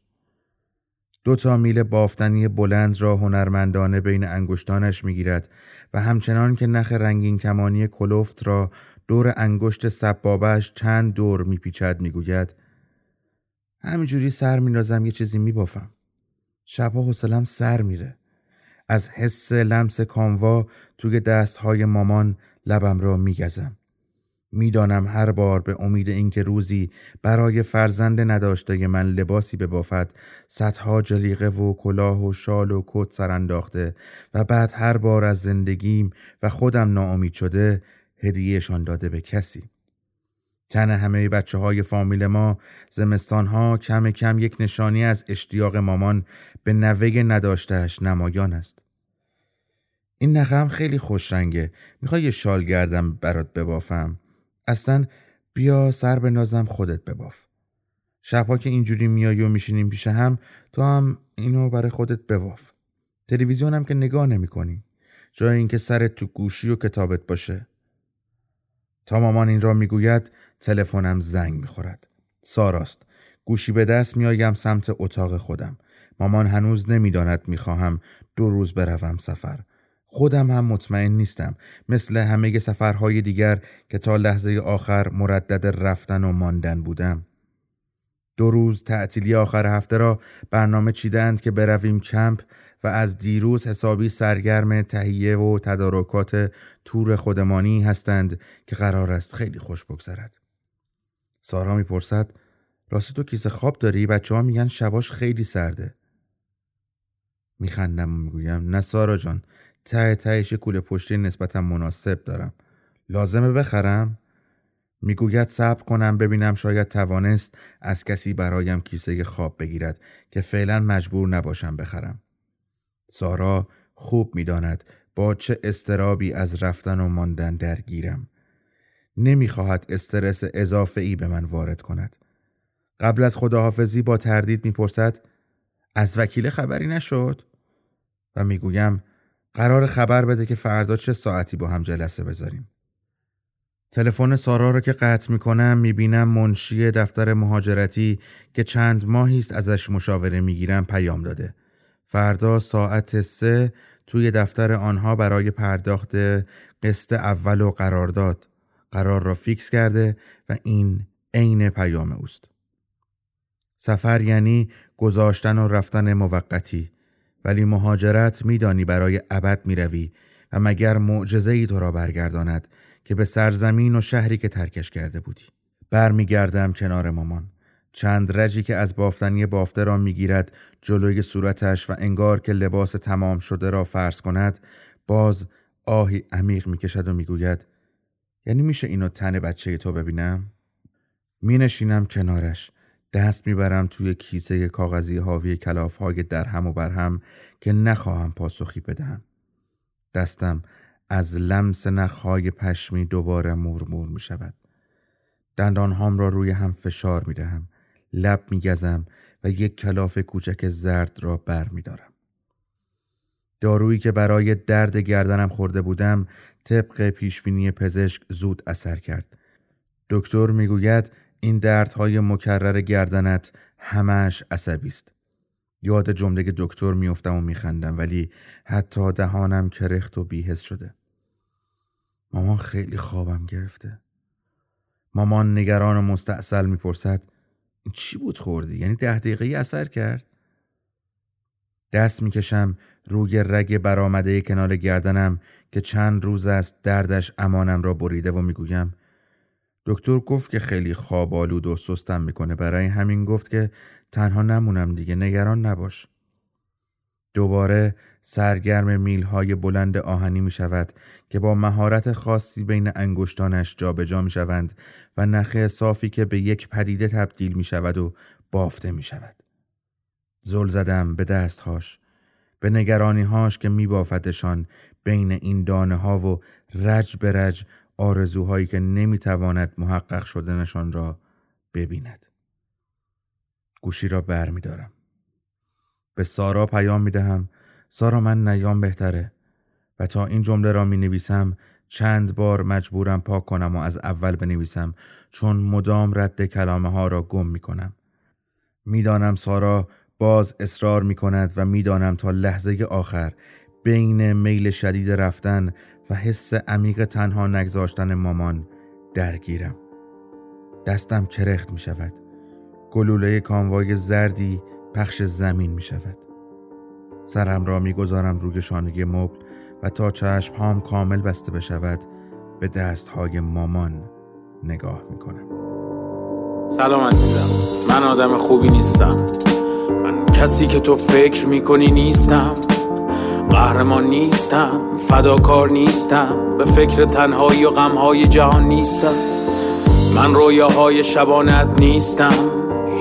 دو تا میل بافتنی بلند را هنرمندانه بین انگشتانش می‌گیرد و همچنان که نخ رنگین کمانی کلوفت را دور انگشت سبابش چند دور میپیچد می‌گوید همینجوری سر میندازم یه چیزی میبافم. شبها حوصلم سر میره. از حس لمس کاموا توی دستهای مامان لبم را میگزم. می‌دانم هر بار به امید اینکه روزی برای فرزند نداشته من لباسی ببافد صدها جلیقه و کلاه و شال و کت سر انداخته و بعد هر بار از زندگیم و خودم ناامید شده هدیهشان داده به کسی تن همه بچه های فامیل ما زمستان ها کم کم یک نشانی از اشتیاق مامان به نوه نداشتهش نمایان است. این نخم خیلی خوش رنگه. می‌خوای شال گردم برات ببافم؟ اصلا بیا سر به نازم خودت بباف. شبها که اینجوری میایی و میشینیم پیش هم تو هم اینو برای خودت بباف. تلویزیونم که نگاه نمی کنی جای اینکه سرت تو گوشی و کتابت باشه. تا مامان این را می‌گوید تلفنم زنگ می‌خورد. ساراست. گوشی به دست میآیم سمت اتاق خودم. مامان هنوز نمی‌داند می‌خواهم دو روز بروم سفر. خودم هم مطمئن نیستم مثل همه سفرهای دیگر که تا لحظه آخر مردد رفتن و ماندن بودم. دو روز تعطیلی آخر هفته را برنامه چیدند که برویم کمپ و از دیروز حسابی سرگرم تهیه و تدارکات تور خودمانی هستند که قرار است خیلی خوش بگذرد. سارا می‌پرسد راستی تو کیسه خواب داری؟ بچه ها میگن شباش خیلی سرده. میخندم و می‌گویم نه سارا جان ته تهش کوله پشتی نسبتا مناسب دارم لازمه بخرم؟ می‌گوید صبر کنم ببینم شاید توانست از کسی برایم کیسه خواب بگیرد که فعلا مجبور نباشم بخرم. سارا خوب می‌داند با چه استرابی از رفتن و ماندن درگیرم. نمی‌خواهد استرس اضافه ای به من وارد کند. قبل از خداحافظی با تردید می‌پرسد از وکیل خبری نشد؟ و می‌گویم قرار خبر بده که فردا چه ساعتی با هم جلسه بذاریم. تلفن سارا رو که قطع می‌کنم می‌بینم منشی دفتر مهاجرتی که چند ماهی است ازش مشاوره می‌گیرم پیام داده. فردا ساعت سه توی دفتر آنها برای پرداخت قسط اول و قرارداد قرار را فیکس کرده و این عین پیام اوست. سفر یعنی گذاشتن و رفتن موقتی ولی مهاجرت میدانی برای ابد می‌روی و مگر معجزه ای تو را برگرداند که به سرزمین و شهری که ترکش کرده بودی؟ برمیگردم کنار مامان. چند رجی که از بافتنی بافته را می‌گیرد جلوی صورتش و انگار که لباس تمام شده را فرض کند باز آهی عمیق می‌کشد و می‌گوید یعنی میشه اینو تن بچه تو ببینم؟ مینشینم کنارش. دست می‌برم توی کیسه کاغذی حاوی کلاف های درهم و برهم که نخواهم پاسخی بدهم دستم از لمس نخهای پشمی دوباره مورمور می شود. دندان هام را روی هم فشار می دهم. لب می گزم و یک کلاف کوچک زرد را بر می دارم. دارویی که برای درد گردنم خورده بودم طبق پیشبینی پزشک زود اثر کرد. دکتر می‌گوید این دردهای مکرر گردنت همش عصبی است. یاد جمله دکتر میافتم و میخندم ولی حتی دهانم کرخت و بیهس شده. مامان خیلی خوابم گرفته. مامان نگران و مستاصل می‌پرسد چی بود خوردی؟ یعنی ده دقیقه اثر کرد؟ دست می‌کشم روی رگ برآمده کنار گردنم که چند روز است دردش امانم را بریده و می‌گویم دکتر گفت که خیلی خواب آلود و سستم می‌کنه برای همین گفت که تنها نمونم دیگه نگران نباش دوباره سرگرم میلهای بلند آهنی می شود که با مهارت خاصی بین انگشتانش جابجا می شوند و نخ صافی که به یک پدیده تبدیل می شود و بافته می شود. زل زدم به دستهاش به نگرانی هاش که می بافتشان بین این دانه ها و رج به رج آرزوهایی که نمی تواند محقق شدنشان را ببیند. گوشی را بر می دارم. به سارا پیام می دهم سارا من نیام بهتره و تا این جمله را می نویسم چند بار مجبورم پاک کنم و از اول بنویسم چون مدام رد کلامه ها را گم می کنم. می‌دانم سارا باز اصرار می کند و می‌دانم تا لحظه آخر بین میل شدید رفتن و حس عمیق تنها نگذاشتن مامان درگیرم. دستم کرخت می شود. گلوله کاموای زردی پخش زمین می شود. سرم را می‌گذارم روی شانه مبل و تا چشم هام کامل بسته بشود به دست های مامان نگاه می کنم سلام عزیزم من آدم خوبی نیستم من کسی که تو فکر می‌کنی نیستم قهرمان نیستم فداکار نیستم به فکر تنهایی و غمهای جهان نیستم. من رویاهای شبانت نیستم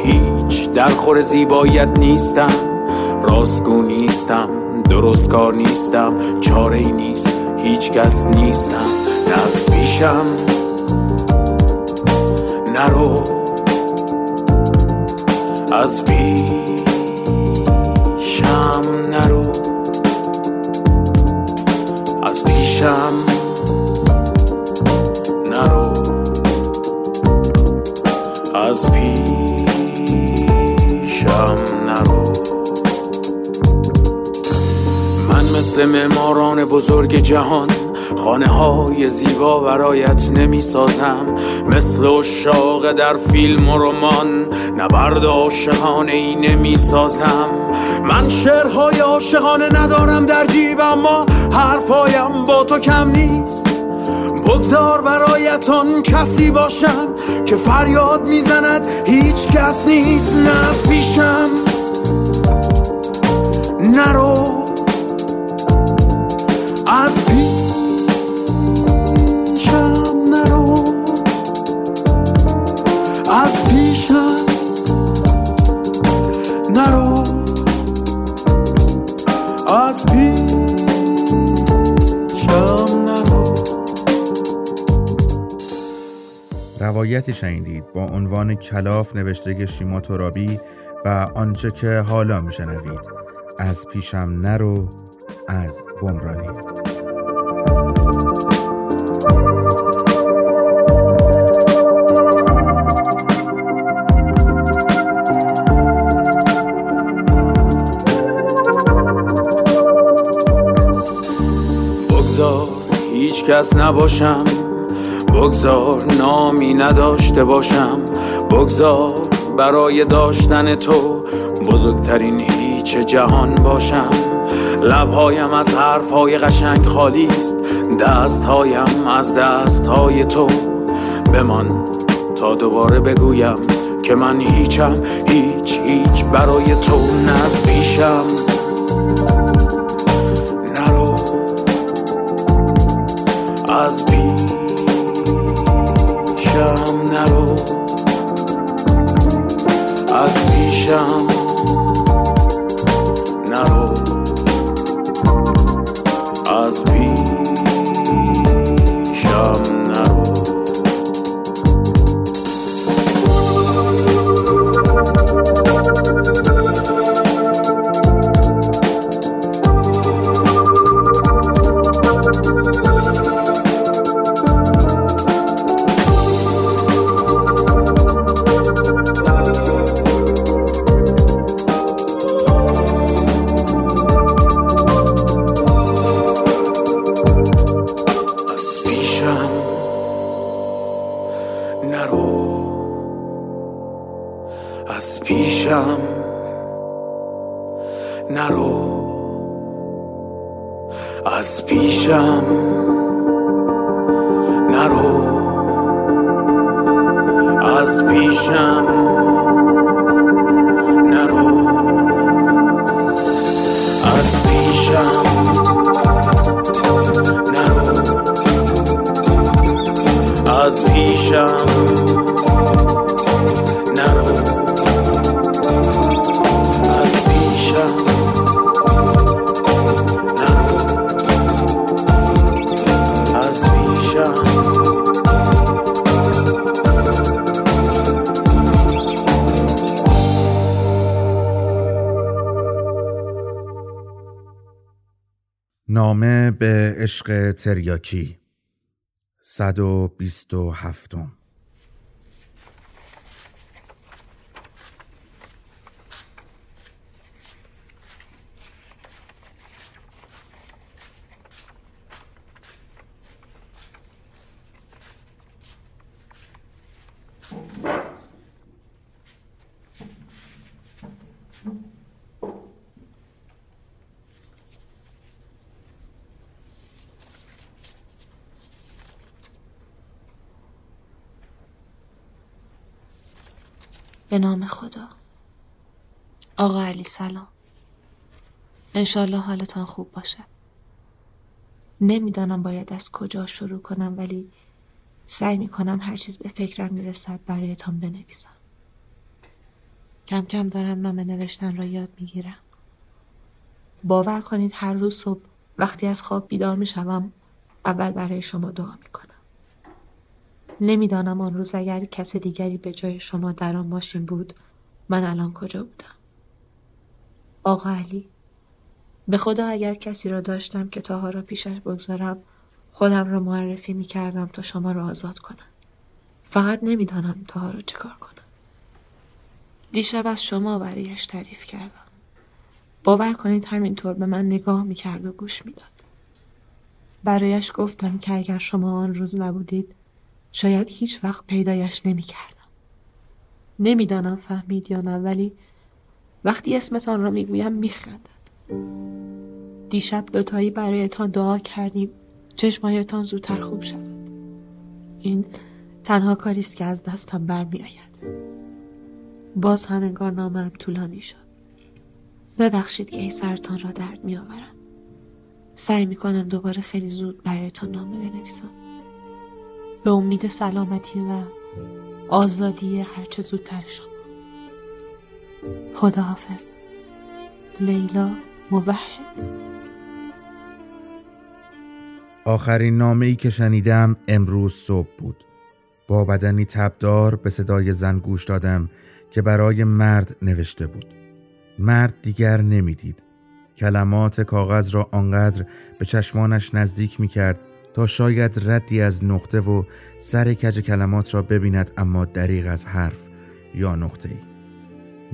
هیچ درخور زیباییت نیستم. راستگو نیستم نیستم چاره ای نیست هیچ کس نیستم. نه از پیشم نرو از پیشم نرو پیشم نرو. از پیشم نرو. مثل معماران بزرگ جهان خانه های زیبا برایت نمی سازم مثل شاق در فیلم و رمان نبرد عاشقانه ای نمی سازم من شعرهای عاشقانه ندارم در جیب اما حرفایم با تو کم نیست. بگذار برایتان کسی باشم که فریاد می‌زند هیچ کس نیست نه از پیشم نرو. از پیشم روایتی شنیدید با عنوان کلاف نوشته شیما ترابی و آنچه که حالا میشنوید از پیشم نرو از بمرانی. بگذار هیچ کس نباشم. بگذار نامی نداشته باشم. بگذار برای داشتن تو بزرگترین هیچ جهان باشم. لبهایم از حرفهای قشنگ خالی است. دستهایم از دستهای تو. بمان تا دوباره بگویم که من هیچم هیچ هیچ برای تو نز پیشم نرو. از as fichas به عشق تریاکی. 127 انشالله حالتان خوب باشد نمی‌دانم باید از کجا شروع کنم ولی سعی می‌کنم هر چیز به فکرم می‌رسد برایتان بنویسم. کم کم دارم نامه نوشتن را یاد می‌گیرم. باور کنید هر روز صبح وقتی از خواب بیدار می‌شوم اول برای شما دعا می‌کنم. نمی‌دانم آن روز اگر کس دیگری به جای شما در آن ماشین بود من الان کجا بودم؟ آقا علی به خدا اگر کسی را داشتم که تاها را پیشش بگذارم خودم را معرفی می کردم تا شما را آزاد کنم فقط نمی‌دانم تاها را چکار کنم دیشب از شما برایش تعریف کردم باور کنید همینطور به من نگاه می کرد و گوش می‌داد. برایش گفتم که اگر شما آن روز نبودید شاید هیچ وقت پیدایش نمی کردم. نمی‌دانم فهمید یا نه ولی وقتی اسمتان را می‌گویم میخندد. دیشب دوتایی برایتان دعا کردیم چشمایتان زودتر خوب شود. این تنها کاری است که از دستم برمیآید. باز هم انگار نامم طولانی شد. ببخشید که این سرتان را درد میآورم. سعی می‌کنم دوباره خیلی زود برایتان نامه بنویسم. به امید سلامتی و آزادی هرچه زودتر شما خداحافظ لیلا موحد آخرین نامه ای که شنیدم امروز صبح بود. با بدنی تبدار به صدای زن گوش دادم که برای مرد نوشته بود. مرد دیگر نمی‌دید. کلمات کاغذ را آنقدر به چشمانش نزدیک می کرد تا شاید ردی از نقطه و سر کج کلمات را ببیند اما دریغ از حرف یا نقطه ای.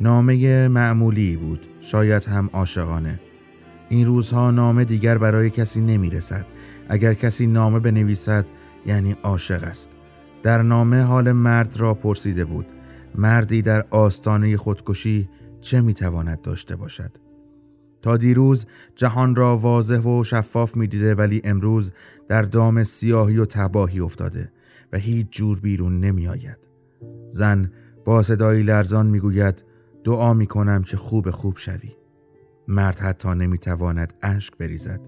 نامه معمولی بود. شاید هم عاشقانه. این روزها نامه دیگر برای کسی نمی رسد اگر کسی نامه بنویسد یعنی عاشق است. در نامه حال مرد را پرسیده بود. مردی در آستانه خودکشی چه می‌تواند داشته باشد؟ تا دیروز جهان را واضح و شفاف می‌دیده ولی امروز در دام سیاهی و تباهی افتاده و هیچ جور بیرون نمی آید. زن با صدایی لرزان می‌گوید دعا می کنم که خوب خوب شوی. مرد حتی نمی‌تواند اشک بریزد.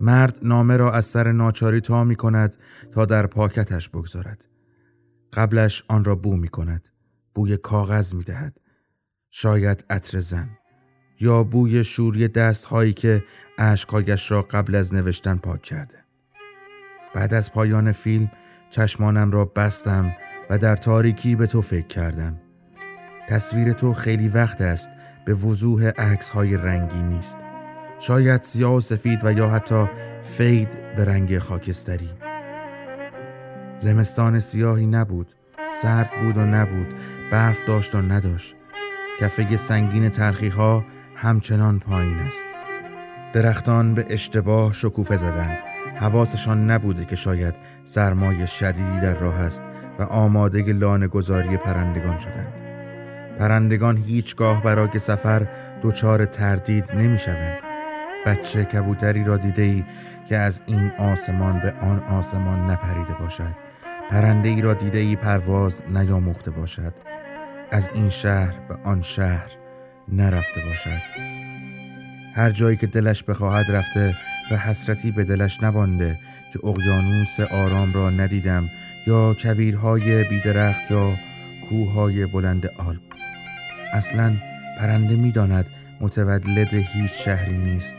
مرد نامه را از سر ناچاری تا می کند تا در پاکتش بگذارد. قبلش آن را بو می کند بوی کاغذ می دهد شاید عطر زن یا بوی شوری دست هایی که اشکهایش را قبل از نوشتن پاک کرده. بعد از پایان فیلم چشمانم را بستم و در تاریکی به تو فکر کردم. تصویر تو خیلی وقت است به وضوح عکس های رنگی نیست. شاید سیاه و سفید و یا حتی فید به رنگ خاکستری. زمستان سیاهی نبود سرد بود و نبود برف داشت و نداشت. کفه سنگین ترخی ها همچنان پایین است. درختان به اشتباه شکوفه زدند. حواسشان نبوده که شاید سرمای شدیدی در راه است و آماده لانه گذاری پرندگان شدند. پرندگان هیچگاه برای سفر دچار تردید نمی شوند بچه کبوتری را دیده ای که از این آسمان به آن آسمان نپریده باشد. پرنده ای را دیده ای پرواز نیاموخته باشد. از این شهر به آن شهر نرفته باشد. هر جایی که دلش بخواهد رفته و حسرتی به دلش نبانده که اقیانوس آرام را ندیدم یا کویرهای بیدرخت یا کوههای بلند آلپ. اصلا پرنده می‌داند متولد هیچ شهری نیست.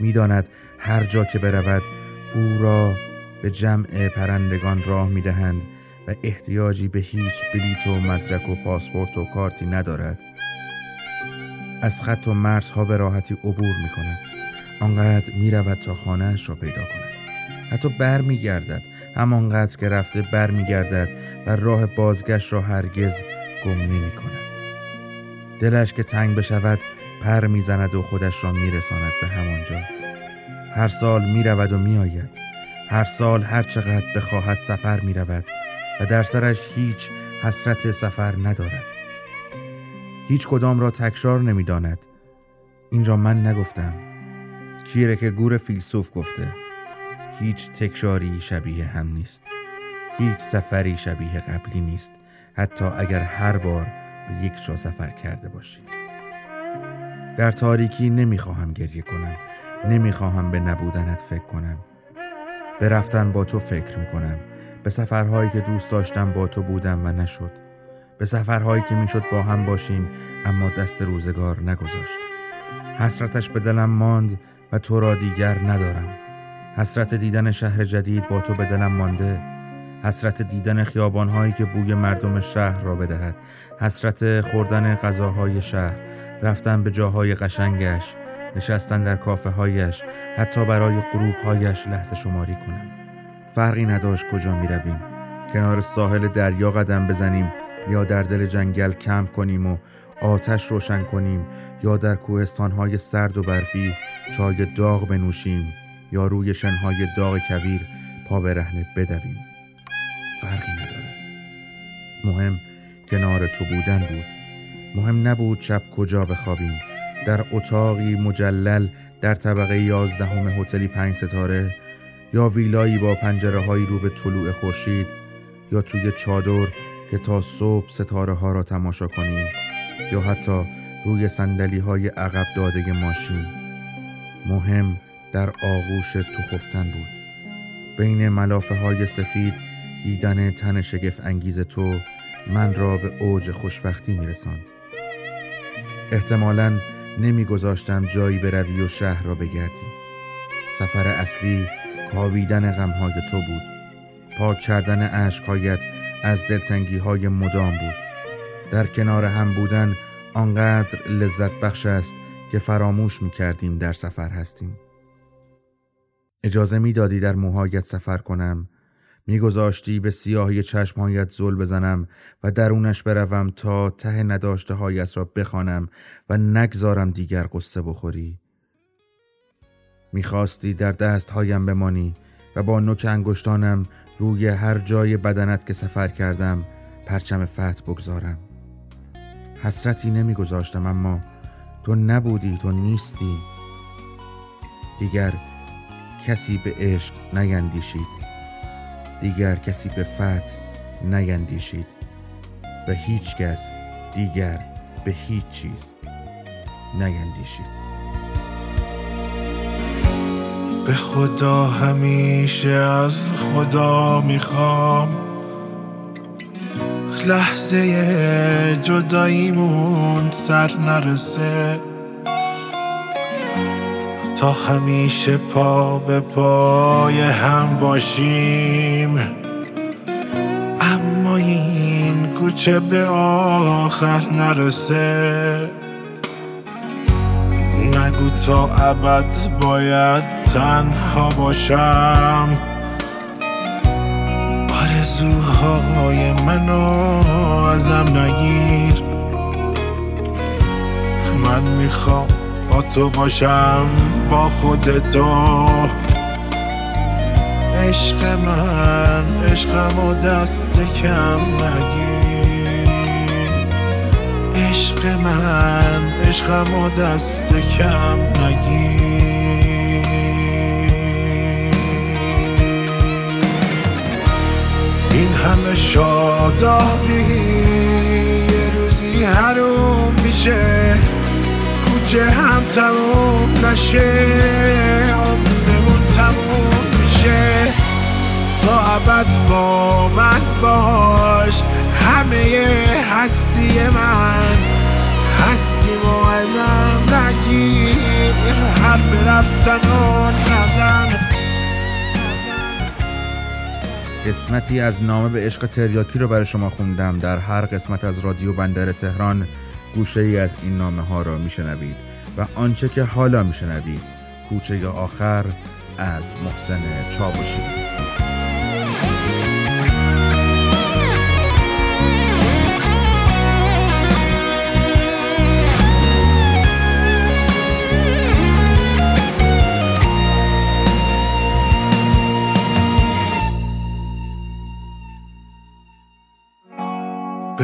می‌داند هر جا که برود او را به جمع پرندگان راه می‌دهند و احتیاجی به هیچ بلیت و مدرک و پاسپورت و کارتی ندارد. از خط و مرزها به راحتی عبور می کند آنقدر می رود تا خانهش را پیدا کند. حتی بر می گردد همانقدر که رفته بر می گردد و راه بازگشت را هرگز گم نمی کند دلش که تنگ بشود پر می‌زند و خودش را میرساند به همانجا هر سال می‌رود و میآید. هر سال هر چقدر بخواهد سفر می رود و در سرش هیچ حسرت سفر ندارد. هیچ کدام را تکرار نمی‌داند. این را من نگفتم. کیره که گور فیلسوف گفته هیچ تکراری شبیه هم نیست. هیچ سفری شبیه قبلی نیست. حتی اگر هر بار به یک جا سفر کرده باشی. در تاریکی نمی‌خواهم گریه کنم. نمی‌خواهم به نبودنت فکر کنم. به رفتن با تو فکر می‌کنم. به سفرهایی که دوست داشتم با تو بودم و نشد. به سفرهایی که می‌شد با هم باشیم اما دست روزگار نگذاشت. حسرتش به دلم ماند و تو را دیگر ندارم. حسرت دیدن شهر جدید با تو به دلم مانده. حسرت دیدن خیابانهایی که بوی مردم شهر را بدهد. حسرت خوردن غذاهای شهر. رفتن به جاهای قشنگش. نشستن در کافه هایش حتی برای غروب هایش لحظه شماری کنم فرقی نداشت کجا می رویم کنار ساحل دریا قدم بزنیم یا در دل جنگل کمپ کنیم و آتش روشن کنیم یا در کوهستان های سرد و برفی چای داغ بنوشیم یا روی شنهای داغ کویر پا به رهنه بدویم. مهم کنار تو بودن بود. مهم نبود شب کجا بخوابیم. در اتاقی مجلل در طبقه یازدهم هتلی پنج ستاره یا ویلایی با پنجره هایی رو به طلوع خورشید یا توی چادر که تا صبح ستاره ها را تماشا کنیم یا حتی روی سندلی های عقب داده ماشین. مهم در آغوش تو خفتن بود. بین ملافه های سفید دیدن تن شگف انگیز تو من را به اوج خوشبختی میرساند. احتمالا نمیگذاشتم جایی بروی و شهر را بگردی. سفر اصلی کاویدن غمهای تو بود. پاک کردن عشقهایت از دلتنگی های مدام بود. در کنار هم بودن آنقدر لذت بخش است که فراموش می کردیم در سفر هستیم. اجازه می‌دادی در موهایت سفر کنم؟ میگذاشتی به سیاهی چشمهایت زل بزنم و درونش بروم تا ته نداشته هایت را بخوانم و نگذارم دیگر قصه بخوری. می‌خواستی در دستهایم بمانی و با نوک انگشتانم روی هر جای بدنت که سفر کردم پرچم فتح بگذارم. حسرتی نمیگذاشتم اما تو نبودی تو نیستی. دیگر کسی به عشق نیندیشید. دیگر کسی به فتح نیندیشید و هیچ کس دیگر به هیچ چیز نیندیشید. به خدا همیشه از خدا می‌خوام. لحظه جداییمون سر نرسه. تا همیشه پا به پای هم باشیم. اما این کوچه به آخر نرسه. نگو تا ابد باید تنها باشم. آرزوهای منو ازم نگیر. من می‌خوام با تو باشم با خودتو عشق من عشقم و دست کم نگیر. عشق من عشقم و دست کم نگیر. این همه شادابی یه روزی حروم میشه. کوچه هم تموم نشه عمرمون تموم میشه. تا ابد با من باش همه هستی من هستی و ازم نگیر. حرف رفتن و نزن. قسمتی از نامه به عشق تریاکی رو برای شما خوندم. در هر قسمت از رادیو بندر تهران گوشه ای از این نامه ها را میشنوید و آنچه که حالا میشنوید کوچه آخر از محسن چاوشی.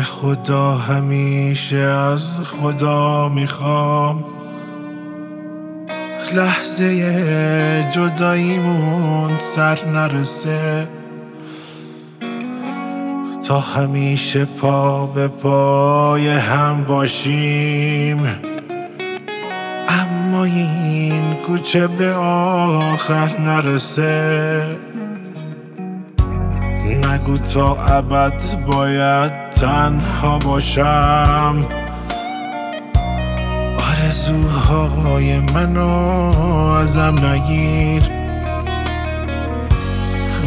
خدا همیشه از خدا می‌خوام. لحظه جداییمون سر نرسه. تا همیشه پا به پای هم باشیم. اما این کوچه به آخر نرسه. نگو تا ابد باید تنها باشم. آرزوهای منو ازم نگیر.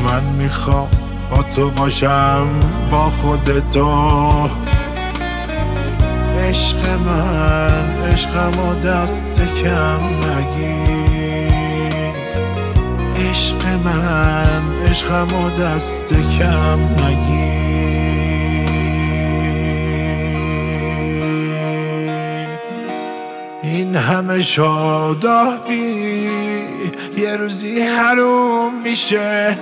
من می‌خوام با تو باشم با خودتو عشق من عشقم و دست کم نگیر. عشق من عشقم و دست کم نگیر. همه شادابی یه روزی حروم میشه.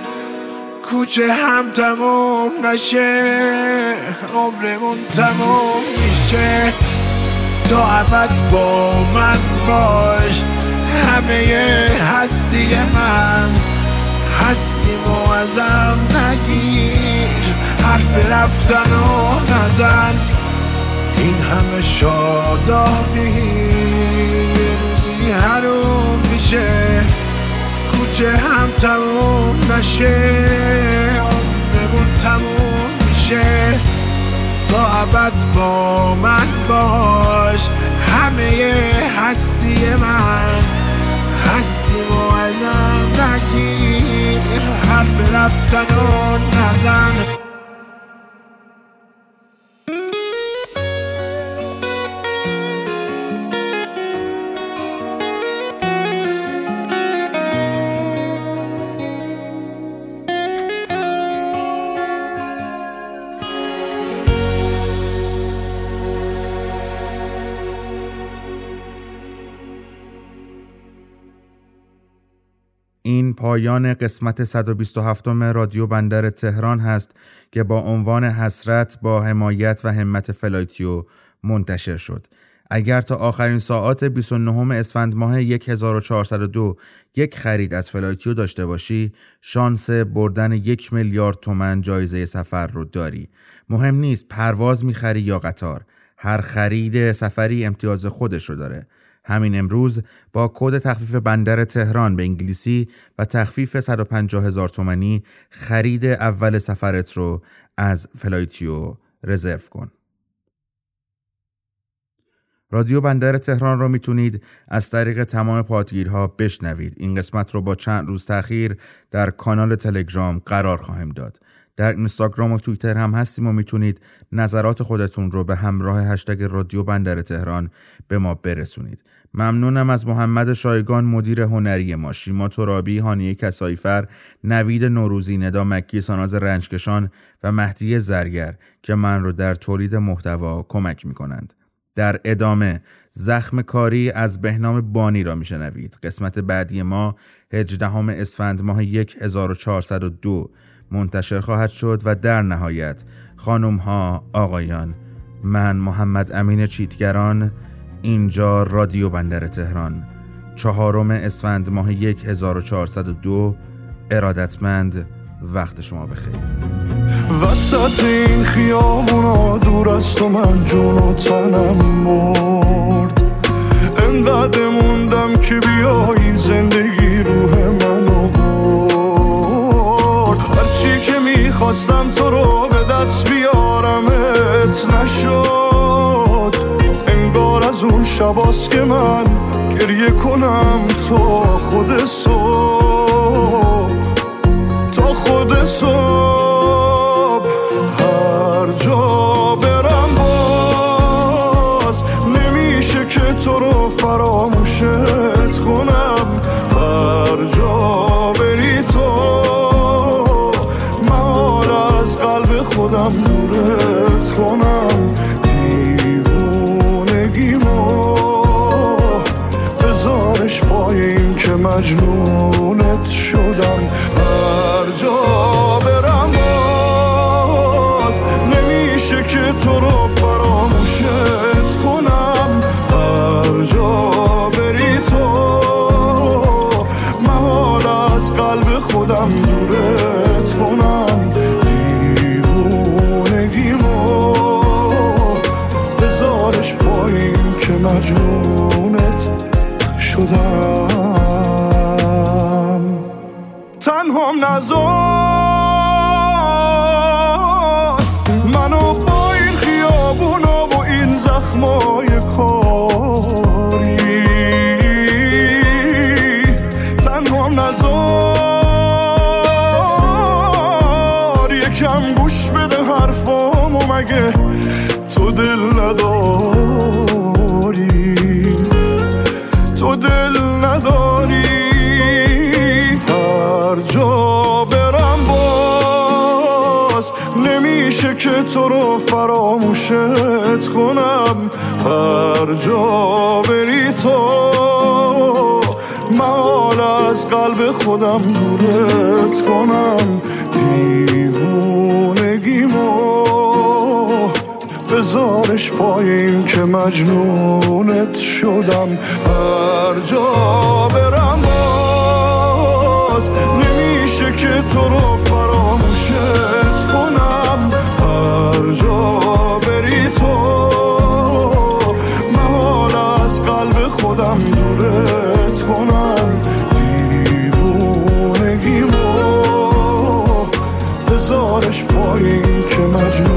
کوچه هم تموم نشه عمرمون تموم میشه. تا ابد با من باش همه هستی من. هستی و ازم نگیر حرف رفتن و نزن. همه شادابی یه روزی حروم میشه. کوچه هم تموم نشه. عمرمون تموم میشه. تا ابد با من باش. همه هستی من. هستی و ازم نگیر. حرف رفتن و نزن. پایان قسمت 127 رادیو بندر تهران هست که با عنوان حسرت با حمایت و همت فلایتیو منتشر شد. اگر تا آخرین ساعات 29 اسفند ماه 1402 یک خرید از فلایتیو داشته باشی شانس بردن یک میلیارد تومن جایزه سفر رو داری. مهم نیست پرواز می‌خری یا قطار. هر خرید سفری امتیاز خودش رو داره. همین امروز با کد تخفیف بندر تهران به انگلیسی و تخفیف 150 هزار تومنی خرید اول سفرت رو از فلایتیو رزرو کن. رادیو بندر تهران رو می‌تونید از طریق تمام پادگیرها بشنوید. این قسمت رو با چند روز تاخیر در کانال تلگرام قرار خواهیم داد. در اینستاگرام و توییتر هم هستیم و می‌تونید نظرات خودتون رو به همراه هشتگ رادیو بندر تهران به ما برسونید. ممنونم از محمد شایگان مدیر هنری ما شیما ترابی هانیه کسایفر نوید نوروزی ندا مکی ساناز رنجکشان و مهدی زرگر که من رو در تولید محتوا کمک می‌کنند. در ادامه زخم کاری از بهنام بانی را میشنوید. قسمت بعدی ما 18 اسفند ماه 1402 منتشر خواهد شد و در نهایت خانم ها آقایان من محمد امین چیتگران اینجا رادیو بندر تهران. چهارم اسفند ماه 1402 ارادتمند وقت شما بخیر. وسط این خیابونا دور از تو من جون و تنم مرد. انقدر موندم که بیایی زندگی روح برد هرچی که می‌خواستم تو رو به دست بیارمت نشد. انگار از اون شباست که من گریه کنم تا خود صبح. تا خود صبح. نمیشه که تو رو فراموشت کنم. هر جا بری تو محال از قلب خودم دورت کنم. دیوونگیمو بذارش پایین که مجنونت شدم. تنهام نزار فراموشت کنم هر جا بری تو. محال از قلب خودم دورت کنم دیوونگیمو. بذارش پای این که مجنونت شدم هر جا برم باز. نمیشه که تو رو فراموشت خودم دورت کنم. دیوونگیمو. بذارش پای این که مجنونت